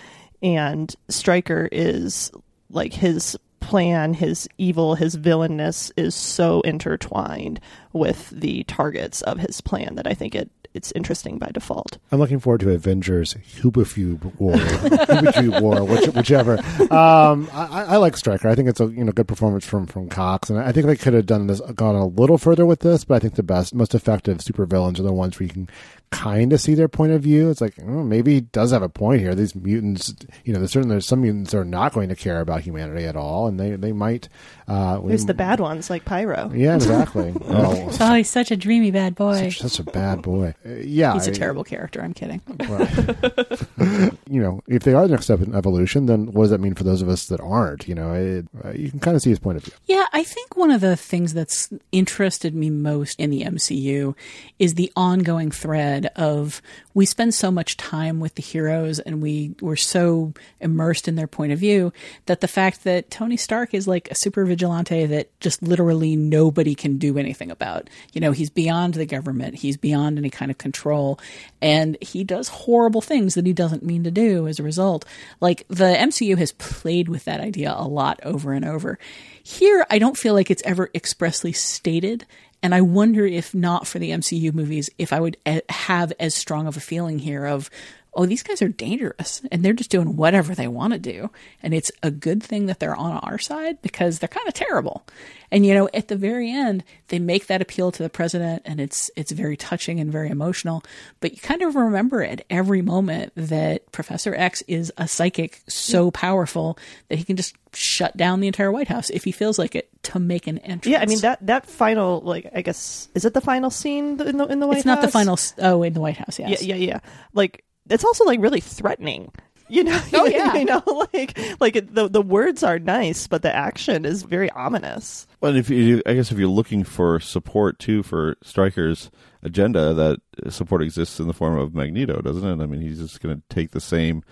Speaker 12: and Stryker is like his plan, his evil, his villainness is so intertwined with the targets of his plan that I think it it's interesting by default.
Speaker 13: I'm looking forward to Avengers Hubafube War, Hubafube War, which, whichever. Um, I, I like Stryker. I think it's a you know good performance from from Cox, and I think they could have done this, gone a little further with this. But I think the best, most effective supervillains are the ones where you can kind of see their point of view. It's like oh, maybe he does have a point here. These mutants, you know, there's certainly there's some mutants that are not going to care about humanity at all, and they they might. Uh, we-
Speaker 12: There's the bad ones like Pyro.
Speaker 13: Yeah, exactly. oh,
Speaker 4: Oh, he's such a dreamy bad boy.
Speaker 13: such, such a bad boy. Uh, yeah,
Speaker 4: he's a
Speaker 13: I-
Speaker 4: terrible character. I'm kidding.
Speaker 13: you know, if they are the next step in evolution, then what does that mean for those of us that aren't? You know, it, uh, you can kind of see his point of view.
Speaker 4: Yeah, I think one of the things that's interested me most in the MCU is the ongoing thread of we spend so much time with the heroes and we we're so immersed in their point of view that the fact that Tony Stark is like a super vigilante that just literally nobody can do anything about. You know, he's beyond the government, he's beyond any kind of control, and he does horrible things that he doesn't mean to do as a result. Like the MCU has played with that idea a lot over and over. Here, I don't feel like it's ever expressly stated. And I wonder if not for the MCU movies, if I would eh, have as strong of a feeling here of, oh, these guys are dangerous and they're just doing whatever they want to do. And it's a good thing that they're on our side because they're kind of terrible. And, you know, at the very end, they make that appeal to the president and it's, it's very touching and very emotional. But you kind of remember at every moment that Professor X is a psychic so powerful that he can just shut down the entire White House if he feels like it to make an entrance.
Speaker 12: Yeah, I mean that that final like I guess is it the final scene in the in the White House?
Speaker 4: it's not the final. Oh, in the White House, yes.
Speaker 12: Yeah, yeah, yeah. Like it's also like really threatening. You know,
Speaker 4: Oh, yeah.
Speaker 12: you know, like like the the words are nice, but the action is very ominous.
Speaker 6: Well, if you, I guess if you're looking for support too for Stryker's agenda, that support exists in the form of Magneto, doesn't it? I mean, he's just going to take the same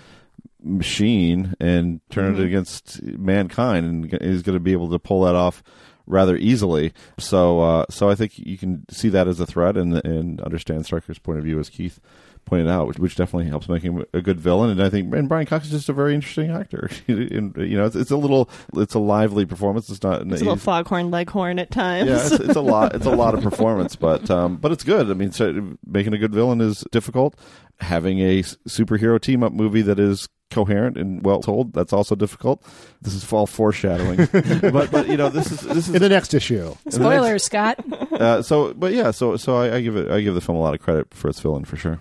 Speaker 6: machine and turn
Speaker 12: Mhm.
Speaker 6: it against mankind, and he's going to be able to pull that off rather easily. So, uh, so I think you can see that as a threat and and understand Stryker's point of view, as Keith pointed out, which, which definitely helps make him a good villain. And I think and Brian Cox is just a very interesting actor. and, you know, it's, it's a little, it's a lively performance. It's not.
Speaker 12: It's a little foghorn leghorn at times.
Speaker 6: yeah, it's, it's a lot. It's a lot of performance, but um, but it's good. I mean, so making a good villain is difficult. Having a superhero team up movie that is coherent and well told. That's also difficult. This is all foreshadowing, but but you know this is this is
Speaker 13: in the next issue.
Speaker 4: Spoilers, Scott.
Speaker 6: Uh, so, but yeah, so so I, I give it I give the film a lot of credit for its villain for sure.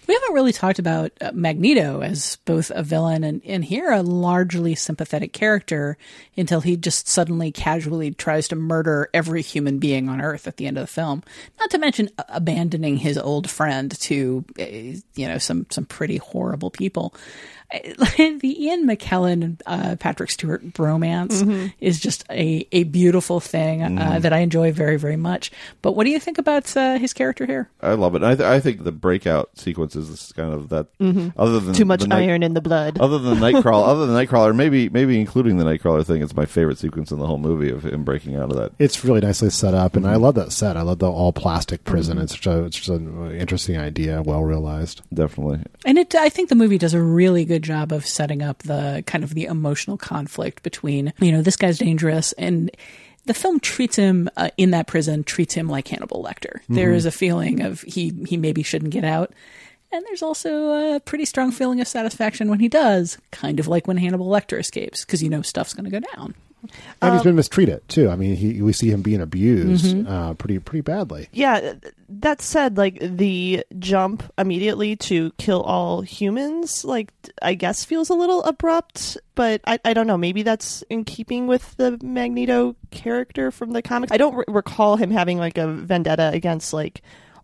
Speaker 4: We haven't really talked about uh, Magneto as both a villain and, and here a largely sympathetic character until he just suddenly casually tries to murder every human being on Earth at the end of the film. Not to mention uh, abandoning his old friend to, uh, you know, some some pretty horrible people. the Ian McKellen uh, Patrick Stewart bromance
Speaker 12: Mm-hmm.
Speaker 4: is just a, a beautiful thing uh,
Speaker 6: Mhm.
Speaker 4: that I enjoy very very much. But what do you think about uh, his character here?
Speaker 6: I love it. I, th- I think the breakout sequences is kind of that.
Speaker 12: Mhm.
Speaker 6: Other than
Speaker 12: Too much
Speaker 6: night-
Speaker 12: iron in the blood.
Speaker 6: Other than Nightcrawler, other than Nightcrawler, maybe maybe including the Nightcrawler thing, it's my favorite sequence in the whole movie of him breaking out of that.
Speaker 13: It's really nicely set up, and I
Speaker 6: Mm-hmm.
Speaker 13: love that set. I love the all plastic prison. It's such a, it's just an interesting idea, well realized.
Speaker 6: Definitely.
Speaker 4: And it, I think the movie does a really good job of setting up the kind of the emotional conflict between, you know, this guy's dangerous and the film treats him uh, in that prison treats him like Hannibal Lecter. There
Speaker 14: Mhm.
Speaker 4: is a feeling of he he maybe shouldn't get out. And there's also a pretty strong feeling of satisfaction when he does, kind of like when Hannibal Lecter escapes, because you know stuff's going to go down.
Speaker 13: And he's been mistreated too. I mean, he we see him being abused
Speaker 12: Mhm.
Speaker 13: uh, pretty pretty badly.
Speaker 12: Yeah, that said, like the jump immediately to kill all humans, like I guess feels a little abrupt, but I, I don't know. Maybe that's in keeping with the Magneto character from the comics. I don't re- recall him having like a vendetta against like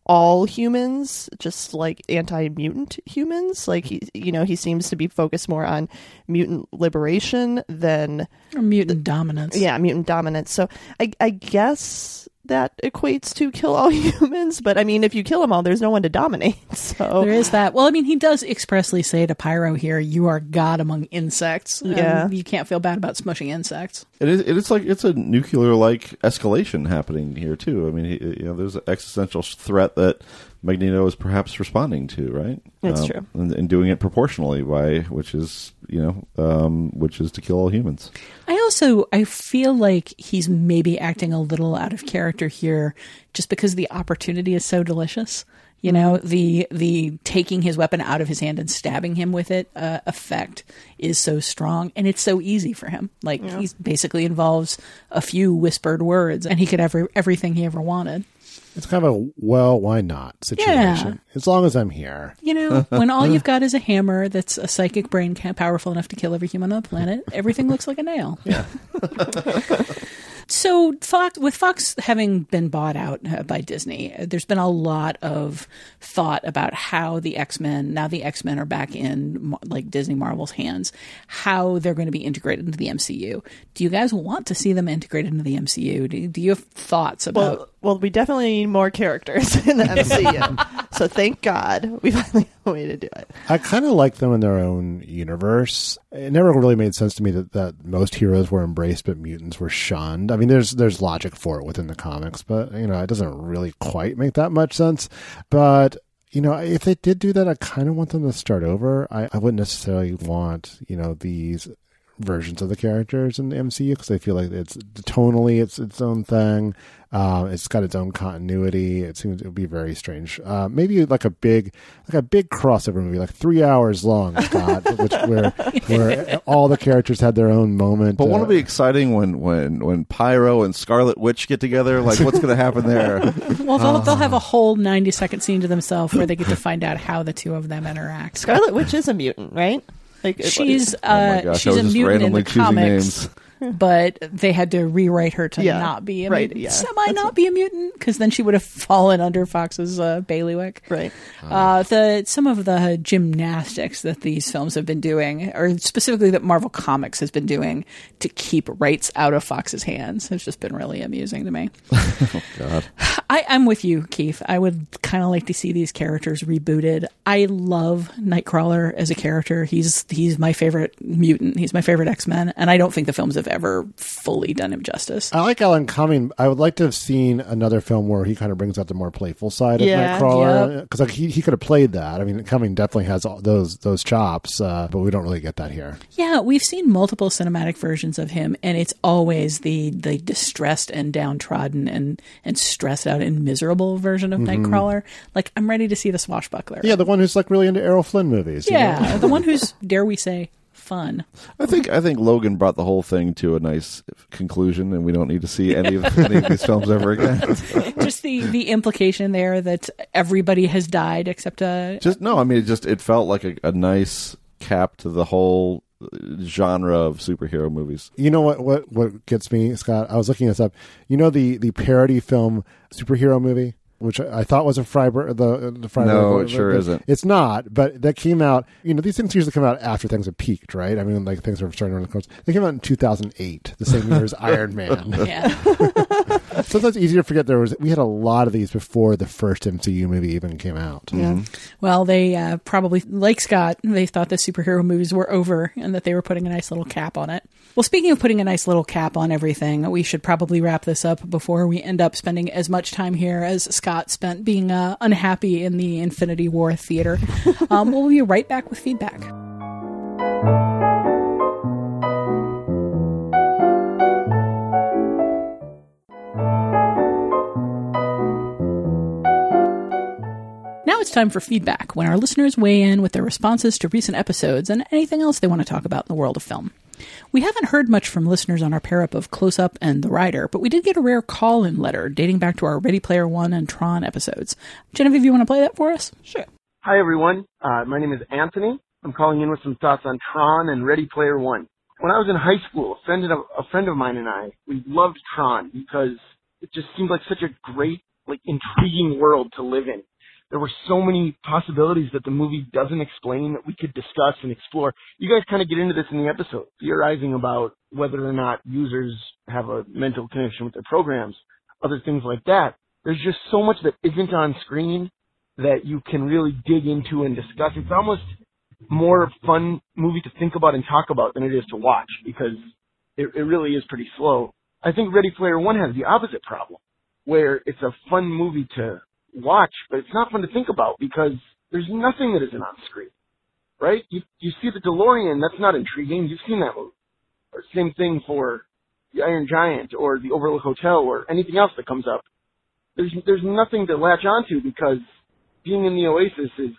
Speaker 12: all humans, just like anti-mutant humans. Like he, you know, he seems to be focused more on mutant liberation than
Speaker 4: Or mutant dominance.
Speaker 12: yeah, mutant dominance. So I, I guess that equates to kill all humans. But I mean, if you kill them all, there's no one to dominate. So
Speaker 4: There is that. Well, I mean, he does expressly say to Pyro here, "You are God among insects." and
Speaker 12: Yeah.
Speaker 4: you can't feel bad about smushing insects.
Speaker 6: It is. It's like it's a nuclear like escalation happening here too. I mean, he, you know, there's an existential threat that Magneto is perhaps responding to, right?
Speaker 12: It's
Speaker 6: Um,
Speaker 12: true.
Speaker 6: and, and doing it proportionally by which is you know, um, which is to kill all humans.
Speaker 4: I also I feel like he's maybe acting a little out of character here, just because the opportunity is so delicious. You know, the the taking his weapon out of his hand and stabbing him with it uh, effect is so strong, and it's so easy for him. Like
Speaker 12: Yeah.
Speaker 4: he's basically involves a few whispered words, and he could have every, everything he ever wanted.
Speaker 13: It's kind of a well, why not situation. As long as I'm here,
Speaker 4: You know, when all you've got is a hammer that's a psychic brain ca- powerful enough to kill every human on the planet, everything looks like a nail.
Speaker 13: Yeah.
Speaker 4: so, Fox, with Fox having been bought out uh, by Disney, uh, there's been a lot of thought about how the X Men, now the X Men are back in like Disney Marvel's hands, how they're going to be integrated into the MCU. Do you guys want to see them integrated into the MCU? Do, do you have thoughts about?
Speaker 12: well, well, we definitely need more characters in the MCU. so thank God we finally have a way to do it.
Speaker 13: I kind of like them in their own universe. It never really made sense to me that, that most heroes were embraced, but mutants were shunned. I mean, there's there's logic for it within the comics, but you know, it doesn't really quite make that much sense. But you know, if they did do that, I kind of want them to start over. I, I wouldn't necessarily want you know these versions of the characters in the MCU because I feel like it's tonally it's its own thing. Um, it's got its own continuity. It seems it would be very strange. Uh, maybe like a big, like a big crossover movie, like three hours long, Scott, which where where all the characters had their own moment.
Speaker 6: But won't
Speaker 13: uh,
Speaker 6: it be exciting when when when Pyro and Scarlet Witch get together? Like, what's going to happen there?
Speaker 4: Well, they'll, they'll have a whole 90 second scene to themselves where they get to find out how the two of them interact.
Speaker 12: Scarlet Witch is a mutant, right? Like
Speaker 4: She's
Speaker 6: Oh
Speaker 4: uh,
Speaker 6: gosh, I
Speaker 4: she's a mutant in the comics,
Speaker 6: names.
Speaker 4: But they had to rewrite her to
Speaker 12: Yeah,
Speaker 4: not be a
Speaker 12: right,
Speaker 4: mutant.
Speaker 12: yeah.
Speaker 4: Semi not be a mutant because then she would have fallen under Fox's uh, bailiwick.
Speaker 12: Right.
Speaker 4: Uh, the some of the gymnastics that these films have been doing, or specifically that Marvel Comics has been doing to keep rights out of Fox's hands, has just been really amusing to me.
Speaker 6: oh God.
Speaker 4: I, I'm with you, Keith. I would kind of like to see these characters rebooted. I love Nightcrawler as a character. He's he's my favorite mutant. He's my favorite X Men, and I don't think the films have ever fully done him justice.
Speaker 13: I like Alan Cumming. I would like to have seen another film where he kind of brings out the more playful side
Speaker 4: Yeah,
Speaker 13: of Nightcrawler
Speaker 4: yep.
Speaker 13: because like he, he could have played that. I mean, Cumming definitely has all those those chops, uh, but we don't really get that here.
Speaker 4: Yeah, we've seen multiple cinematic versions of him, and it's always the the distressed and downtrodden and and stressed out and miserable version of
Speaker 13: Mhm.
Speaker 4: Nightcrawler. Like I'm ready to see the swashbuckler.
Speaker 13: Yeah, the one who's like really into Errol Flynn movies. you know?
Speaker 4: Yeah, the one who's dare we say fun.
Speaker 6: I think I think Logan brought the whole thing to a nice conclusion, and we don't need to see any of any of these films ever again.
Speaker 4: just the the implication there that everybody has died except a.
Speaker 6: just no, I mean, it just it felt like a, a nice cap to the whole genre of superhero movies.
Speaker 13: You know what? What what gets me, Scott? I was looking this up. You know the the parody film superhero movie, which I, I thought was a Friedberg. The the Friedberg.
Speaker 6: No, it sure isn't.
Speaker 13: It's not. But that came out. You know, these things usually come out after things have peaked, right? I mean, like things are starting to run the course. They came out in 2008, the same year as Iron Man.
Speaker 4: Yeah.
Speaker 13: Sometimes it's easy to forget there was. We had a lot of these before the first MCU movie even came out.
Speaker 4: Yeah. Well, they uh, probably, like Scott, they thought the superhero movies were over and that they were putting a nice little cap on it. Well, speaking of putting a nice little cap on everything, we should probably wrap this up before we end up spending as much time here as Scott spent being uh, unhappy in the Infinity War theater. um, we'll be right back with feedback. Now it's time for feedback, when our listeners weigh in with their responses to recent episodes and anything else they want to talk about in the world of film. We haven't heard much from listeners on our pair up of Close Up and The Rider, but we did get a rare call in letter dating back to our Ready Player One and Tron episodes. Genevieve, you want to play that for us?
Speaker 14: Sure. Hi, everyone. Uh, my name is Anthony. I'm calling in with some thoughts on Tron and Ready Player One. When I was in high school, a friend, of, a friend of mine and I, we loved Tron because it just seemed like such a great, like, intriguing world to live in there were so many possibilities that the movie doesn't explain that we could discuss and explore. You guys kind of get into this in the episode, theorizing about whether or not users have a mental connection with their programs, other things like that. There's just so much that isn't on screen that you can really dig into and discuss. It's almost more fun movie to think about and talk about than it is to watch because it, it really is pretty slow. I think Ready Player One has the opposite problem, where it's a fun movie to watch, but it's not fun to think about because there's nothing that isn't on screen, right? You you see the DeLorean, that's not intriguing. You've seen that movie. Or same thing for the Iron Giant or the Overlook Hotel or anything else that comes up. There's there's nothing to latch onto because being in the Oasis is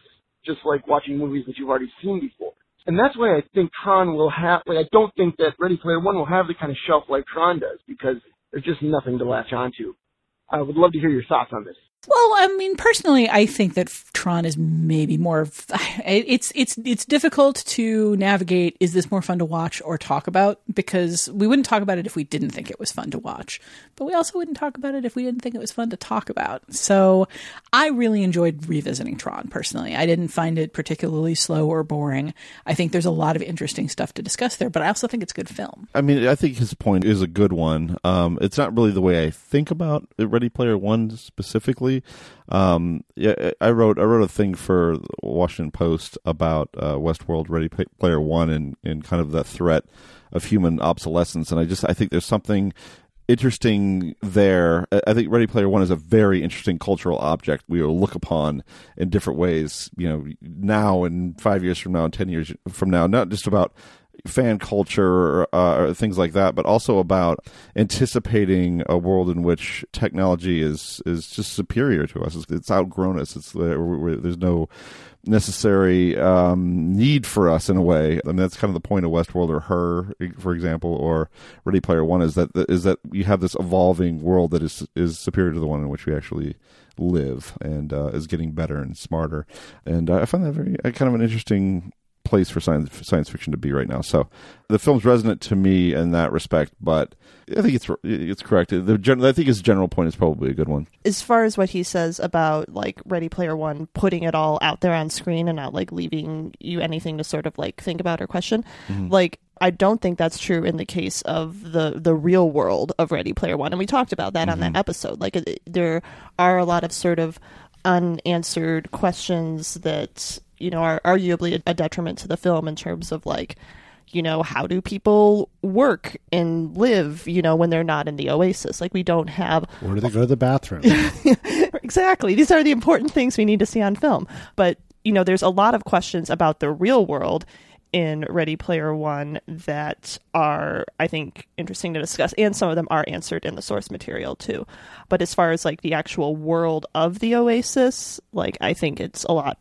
Speaker 14: just like watching movies that you've already seen before. And that's why I think Tron will have, like, I don't think that Ready Player One will have the kind of shelf life Tron does because there's just nothing to latch onto. I would love to hear your thoughts on this.
Speaker 4: Well, I mean, personally, I think that Tron is maybe more. It's it's it's difficult to navigate. Is this more fun to watch or talk about? Because we wouldn't talk about it if we didn't think it was fun to watch, but we also wouldn't talk about it if we didn't think it was fun to talk about. So, I really enjoyed revisiting Tron. Personally, I didn't find it particularly slow or boring. I think there's a lot of interesting stuff to discuss there, but I also think it's good film.
Speaker 6: I mean, I think his point is a good one. Um, it's not really the way I think about Ready Player One specifically. Um, yeah, I wrote I wrote a thing for Washington Post about uh, Westworld Ready Player One and and kind of the threat of human obsolescence, and I just I think there's something interesting there. I think Ready Player One is a very interesting cultural object we will look upon in different ways. You know, now and five years from now and ten years from now, not just about fan culture uh, or things like that, but also about anticipating a world in which technology is is just superior to us. It's, it's outgrown us. It's there's no necessary um, need for us in a way. I mean, that's kind of the point of Westworld or Her, for example, or Ready Player One is that is that you have this evolving world that is is superior to the one in which we actually live and uh, is getting better and smarter. And I find that very kind of an interesting place for science science fiction to be right now. So the film's resonant to me in that respect, but I think it's it's correct. The gen- I think his general point is probably a good one.
Speaker 12: As far as what he says about like Ready Player One, putting it all out there on screen and not like leaving you anything to sort of like think about or question, mm-hmm. like I don't think that's true in the case of the the real world of Ready Player One, and we talked about that mm-hmm. on that mm-hmm. episode. Like there are a lot of sort of unanswered questions that you know, are arguably a detriment to the film in terms of like, you know, how do people work and live, you know, when they're not in the oasis? Like, we don't have.
Speaker 13: Where do they go to the bathroom?
Speaker 12: exactly. These are the important things we need to see on film. But, you know, there's a lot of questions about the real world in Ready Player One that are, I think, interesting to discuss, and some of them are answered in the source material too. But as far as like the actual world of the Oasis, like I think it's a lot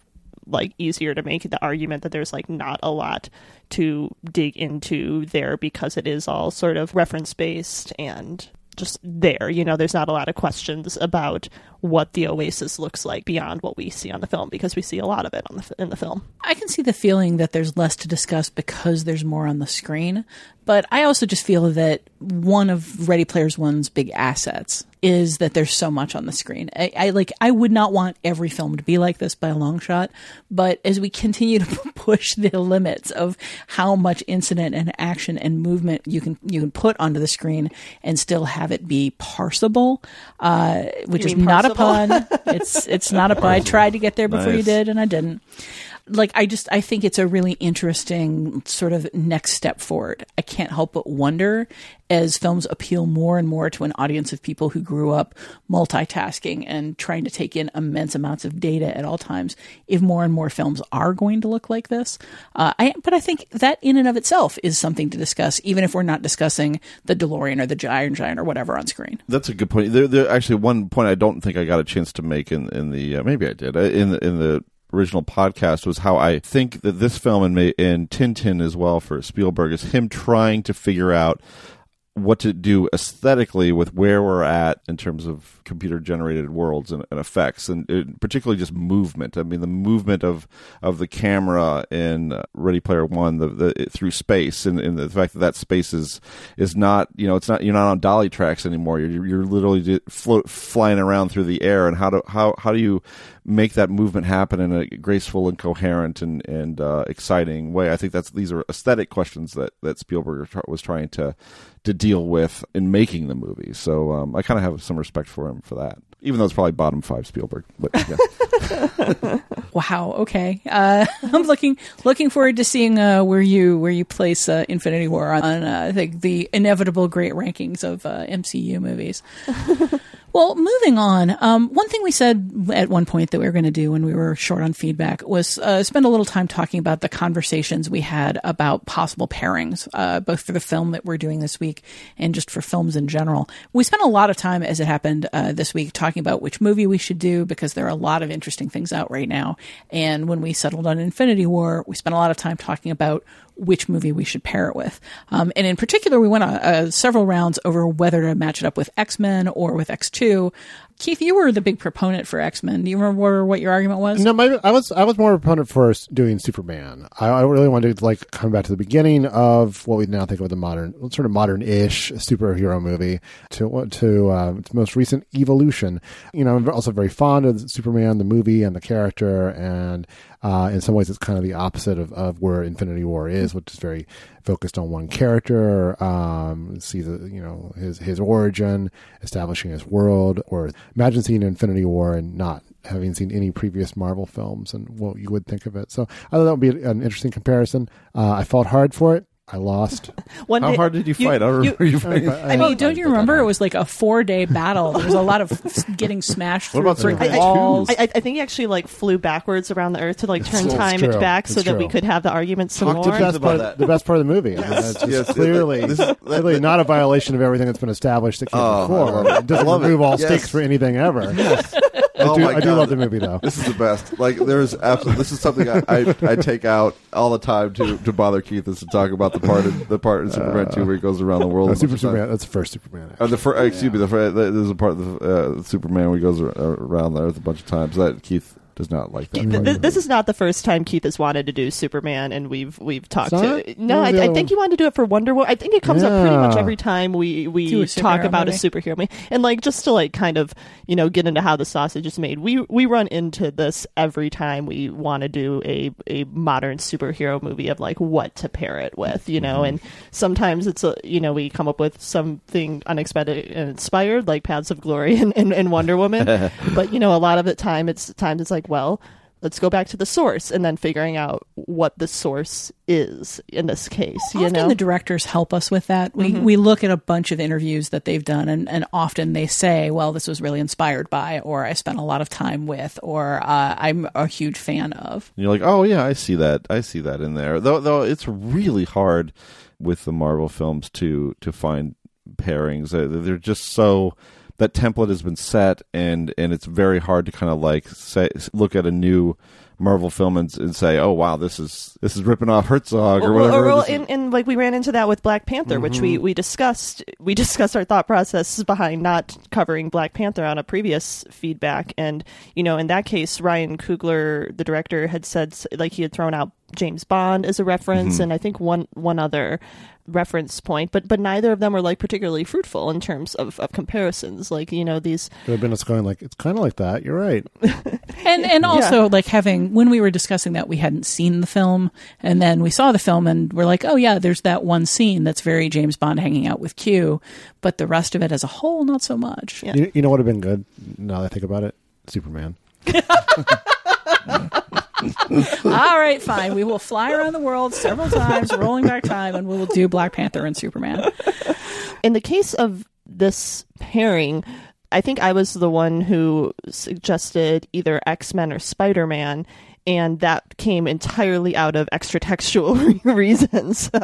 Speaker 12: like easier to make the argument that there's like not a lot to dig into there because it is all sort of reference based and just there. You know, there's not a lot of questions about what the oasis looks like beyond what we see on the film because we see a lot of it on the in the film.
Speaker 4: I can see the feeling that there's less to discuss because there's more on the screen, but I also just feel that one of Ready Player One's big assets is that there's so much on the screen. I, I, like I would not want every film to be like this by a long shot, but as we continue to push the limits of how much incident and action and movement you can you can put onto the screen and still have it be parsable, uh, which
Speaker 12: You
Speaker 4: is
Speaker 12: mean
Speaker 4: not a pun. It's it's not a pun. I tried to get there before you did, and I didn't like I just I think it's a really interesting sort of next step forward. I can't help but wonder as films appeal more and more to an audience of people who grew up multitasking and trying to take in immense amounts of data at all times, if more and more films are going to look like this. Uh, I, but I think that in and of itself is something to discuss, even if we're not discussing the DeLorean or the Giant Giant or whatever on screen.
Speaker 6: That's a good point. There, there actually one point I don't think I got a chance to make in in the uh, maybe I did uh, in the, in the original podcast was how I think that this film and and Tintin as well for Spielberg is him trying to figure out what to do aesthetically with where we're at in terms of computer generated worlds and, and effects and uh, particularly just movement. I mean the movement of of the camera in ready player one the, the through space and, and the fact that that space is is not you know it's not you're not on dolly tracks anymore. You're you're literally float flying around through the air and how do how how do you make that movement happen in a graceful and coherent and and uh, exciting way? I think that's these are aesthetic questions that that spielberg was trying to to deal with in making the movie. So um, I kind of have some respect for him for that, even though it's probably bottom five Spielberg. But yeah.
Speaker 4: Wow. Okay. Uh, I'm looking looking forward to seeing uh, where you where you place uh, Infinity War on uh, I think the inevitable great rankings of uh, MCU movies. well, moving on. Um, one thing we said at one point that we were going to do when we were short on feedback was uh, spend a little time talking about the conversations we had about possible pairings, uh, both for the film that we're doing this week and just for films in general. We spent a lot of time, as it happened uh, this week, talking about which movie we should do because there are a lot of interesting things out right now. And when we settled on Infinity War, we spent a lot of time talking about which movie we should pair it with. Um, and in particular, we went uh, uh, several rounds over whether to match it up with X Men or with X Two. Keith, you were the big proponent for X Men. Do you remember what your argument was?
Speaker 13: No, my, I was I was more a proponent for doing Superman. I, I really wanted to like come back to the beginning of what we now think of the modern, sort of modern-ish superhero movie to to uh, its most recent evolution. You know, I'm also very fond of Superman, the movie, and the character, and uh, in some ways, it's kind of the opposite of, of where Infinity War is, which is very focused on one character. Um, see the you know his his origin, establishing his world. Or imagine seeing Infinity War and not having seen any previous Marvel films and what you would think of it. So I thought that would be an interesting comparison. Uh, I fought hard for it. I lost.
Speaker 12: One
Speaker 6: How
Speaker 12: day-
Speaker 6: hard did you fight? I don't remember you fighting.
Speaker 4: I mean, don't you remember? It was like a four day battle. There was a lot of getting smashed
Speaker 6: What
Speaker 4: through
Speaker 6: about
Speaker 4: brick
Speaker 6: Superman
Speaker 4: walls.
Speaker 12: I, I I think he actually like flew backwards around the earth to like turn
Speaker 13: It's
Speaker 12: time
Speaker 13: true.
Speaker 12: back
Speaker 13: It's
Speaker 12: so that we could have the argument some
Speaker 6: Talk
Speaker 12: more.
Speaker 13: the best part,
Speaker 6: that.
Speaker 13: the best part of the movie. I mean, that's
Speaker 6: Yes,
Speaker 13: clearly,
Speaker 6: this is-
Speaker 13: clearly not a violation of everything that's been established that came
Speaker 6: Oh,
Speaker 13: before.
Speaker 6: love it.
Speaker 13: It doesn't
Speaker 6: I
Speaker 13: remove all
Speaker 6: Yes.
Speaker 13: stakes for anything ever. I,
Speaker 6: Oh
Speaker 13: do,
Speaker 6: my
Speaker 13: I do love the movie though.
Speaker 6: This is the best. Like there's absolutely this is something I, I, I take out all the time to, to bother Keith is to talk about the part in, the part in Superman two where he goes around the world.
Speaker 13: Uh, Super
Speaker 6: bunch of times.
Speaker 13: Superman. That's the first Superman.
Speaker 6: Uh, the fir- uh, excuse me. The fir- there's a part of the uh, Superman where he goes ar- around the earth a bunch of times. That Keith does not like that.
Speaker 12: Th- th- this is not the first time Keith has wanted to do Superman, and we've we've talked to. No, I, I think
Speaker 13: one?
Speaker 12: he wanted to do it for Wonder Woman. I think it comes up pretty much every time we we talk about
Speaker 4: movie.
Speaker 12: a superhero movie, and like just to like kind of you know get into how the sausage is made. We we run into this every time we want to do a a modern superhero movie of like what to pair it with, you know, and sometimes it's a you know we come up with something unexpected and inspired like Paths of Glory and, and, and Wonder Woman, but you know a lot of the time it's times it's like well let's go back to the source and then figuring out what the source is in this case you
Speaker 4: often
Speaker 12: know
Speaker 4: the directors help us with that. We
Speaker 12: Mhm.
Speaker 4: we look at a bunch of interviews that they've done, and, and often they say, "Well, this was really inspired by," or "I spent a lot of time with," or uh, "I'm a huge fan of."
Speaker 6: And you're like, oh yeah, I see that. I see that in there. Though, though it's really hard with the Marvel films to to find pairings. They're just so that template has been set, and and it's very hard to kind of like say look at a new Marvel film and, and say, oh wow, this is this is ripping off Herzog or
Speaker 12: Well,
Speaker 6: whatever.
Speaker 12: or- well,
Speaker 6: This
Speaker 12: and, and like we ran into that with Black Panther, which we,
Speaker 6: Mhm.
Speaker 12: we discussed. We discussed our thought process behind not covering Black Panther on a previous feedback, and you know, in that case, Ryan Coogler, the director, had said like he had thrown out James Bond as a reference,
Speaker 6: Mhm.
Speaker 12: and I think one one other reference point, but but neither of them were like particularly fruitful in terms of, of comparisons. Like you know these
Speaker 13: Could have been us going like it's kind of like that. You're right.
Speaker 4: and and also like having when we were discussing that we hadn't seen the film and then we saw the film and we're like oh yeah there's that one scene that's very James Bond hanging out with Q but the rest of it as a whole not so much
Speaker 13: You, you know what would have been good now that I think about it? Superman.
Speaker 4: all right fine we will fly around the world several times rolling back time and we will do Black Panther and Superman
Speaker 12: in the case of this pairing, I think I was the one who suggested either X Men or Spider Man. And that came entirely out of extra-textual reasons.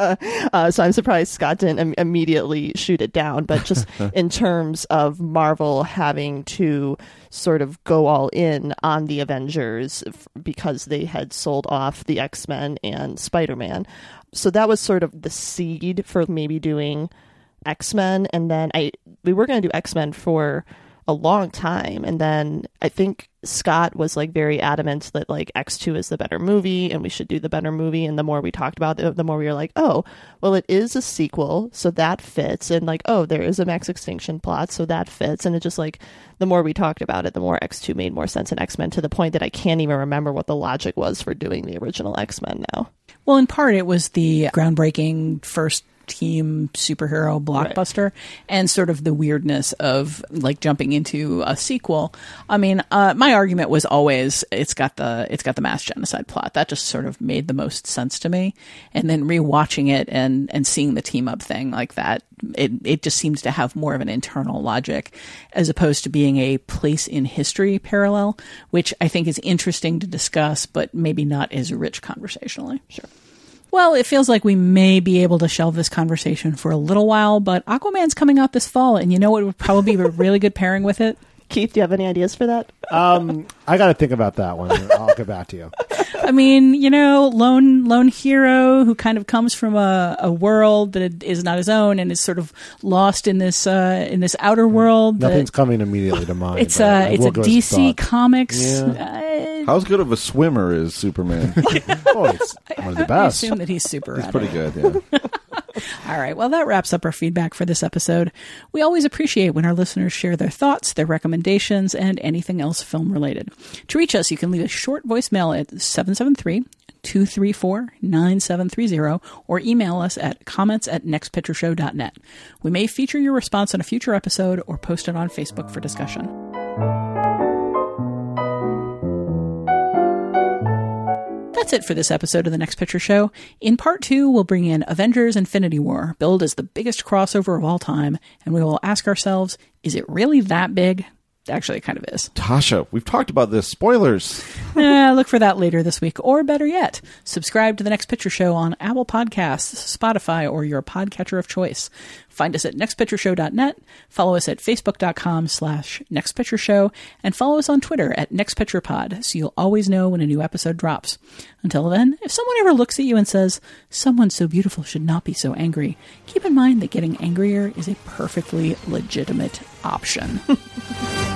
Speaker 12: Uh, so I'm surprised Scott didn't Im- immediately shoot it down. But just in terms of Marvel having to sort of go all in on the Avengers f- because they had sold off the X Men and Spider Man. So that was sort of the seed for maybe doing X Men, and then I we were going to do X Men for a long time, and then I think Scott was like very adamant that like X two is the better movie, and we should do the better movie. And the more we talked about it, the more we were like, oh, well, it is a sequel, so that fits, and like, oh, there is a max extinction plot, so that fits, and it just like the more we talked about it, the more X two made more sense in X Men to the point that I can't even remember what the logic was for doing the original X Men now.
Speaker 4: Well, in part, it was the groundbreaking first team superhero blockbuster and sort of the weirdness of like jumping into a sequel. I mean, uh, my argument was always it's got the it's got the mass genocide plot. That just sort of made the most sense to me. And then rewatching it and and seeing the team up thing like that, it it just seems to have more of an internal logic as opposed to being a place in history parallel, which I think is interesting to discuss, but maybe not as rich conversationally. Sure. Well, it feels like we may be able to shelve this conversation for a little while, but Aquaman's coming out this fall, and you know what would probably be a really good pairing with it?
Speaker 12: Keith, do you have any ideas for that?
Speaker 13: Um, I got to think about that one. I'll get back to you.
Speaker 4: I mean, you know, lone lone hero who kind of comes from a, a world that is not his own and is sort of lost in this uh, in this outer world. that-
Speaker 13: Nothing's coming immediately to mind.
Speaker 4: it's
Speaker 13: but
Speaker 4: a
Speaker 13: I
Speaker 4: it's a
Speaker 13: give it some
Speaker 4: DC. Comics.
Speaker 13: Yeah.
Speaker 6: How good of a swimmer is Superman?
Speaker 13: oh, it's one of the best.
Speaker 4: I
Speaker 13: best.
Speaker 4: assume that he's super.
Speaker 6: He's
Speaker 4: at
Speaker 6: pretty
Speaker 4: it.
Speaker 6: good. Yeah.
Speaker 4: All right. Well, that wraps up our feedback for this episode. We always appreciate when our listeners share their thoughts, their recommendations, and anything else film related. To reach us, you can leave a short voicemail at 773 234 9730 or email us at comments at nextpictureshow.net. We may feature your response on a future episode or post it on Facebook for discussion. That's it for this episode of the Next Picture Show. In part two, we'll bring in Avengers Infinity War, billed as the biggest crossover of all time, and we will ask ourselves, is it really that big? Actually, it kind of is.
Speaker 6: Tasha, we've talked about this. Spoilers.
Speaker 4: Eh, look for that later this week, or better yet, subscribe to the Next Picture Show on Apple Podcasts, Spotify, or your podcatcher of choice. Find us at nextpictureshow.net, follow us at facebook.com slash nextpictureshow, and follow us on Twitter at nextpicturepod so you'll always know when a new episode drops. Until then, if someone ever looks at you and says, someone so beautiful should not be so angry, keep in mind that getting angrier is a perfectly legitimate option.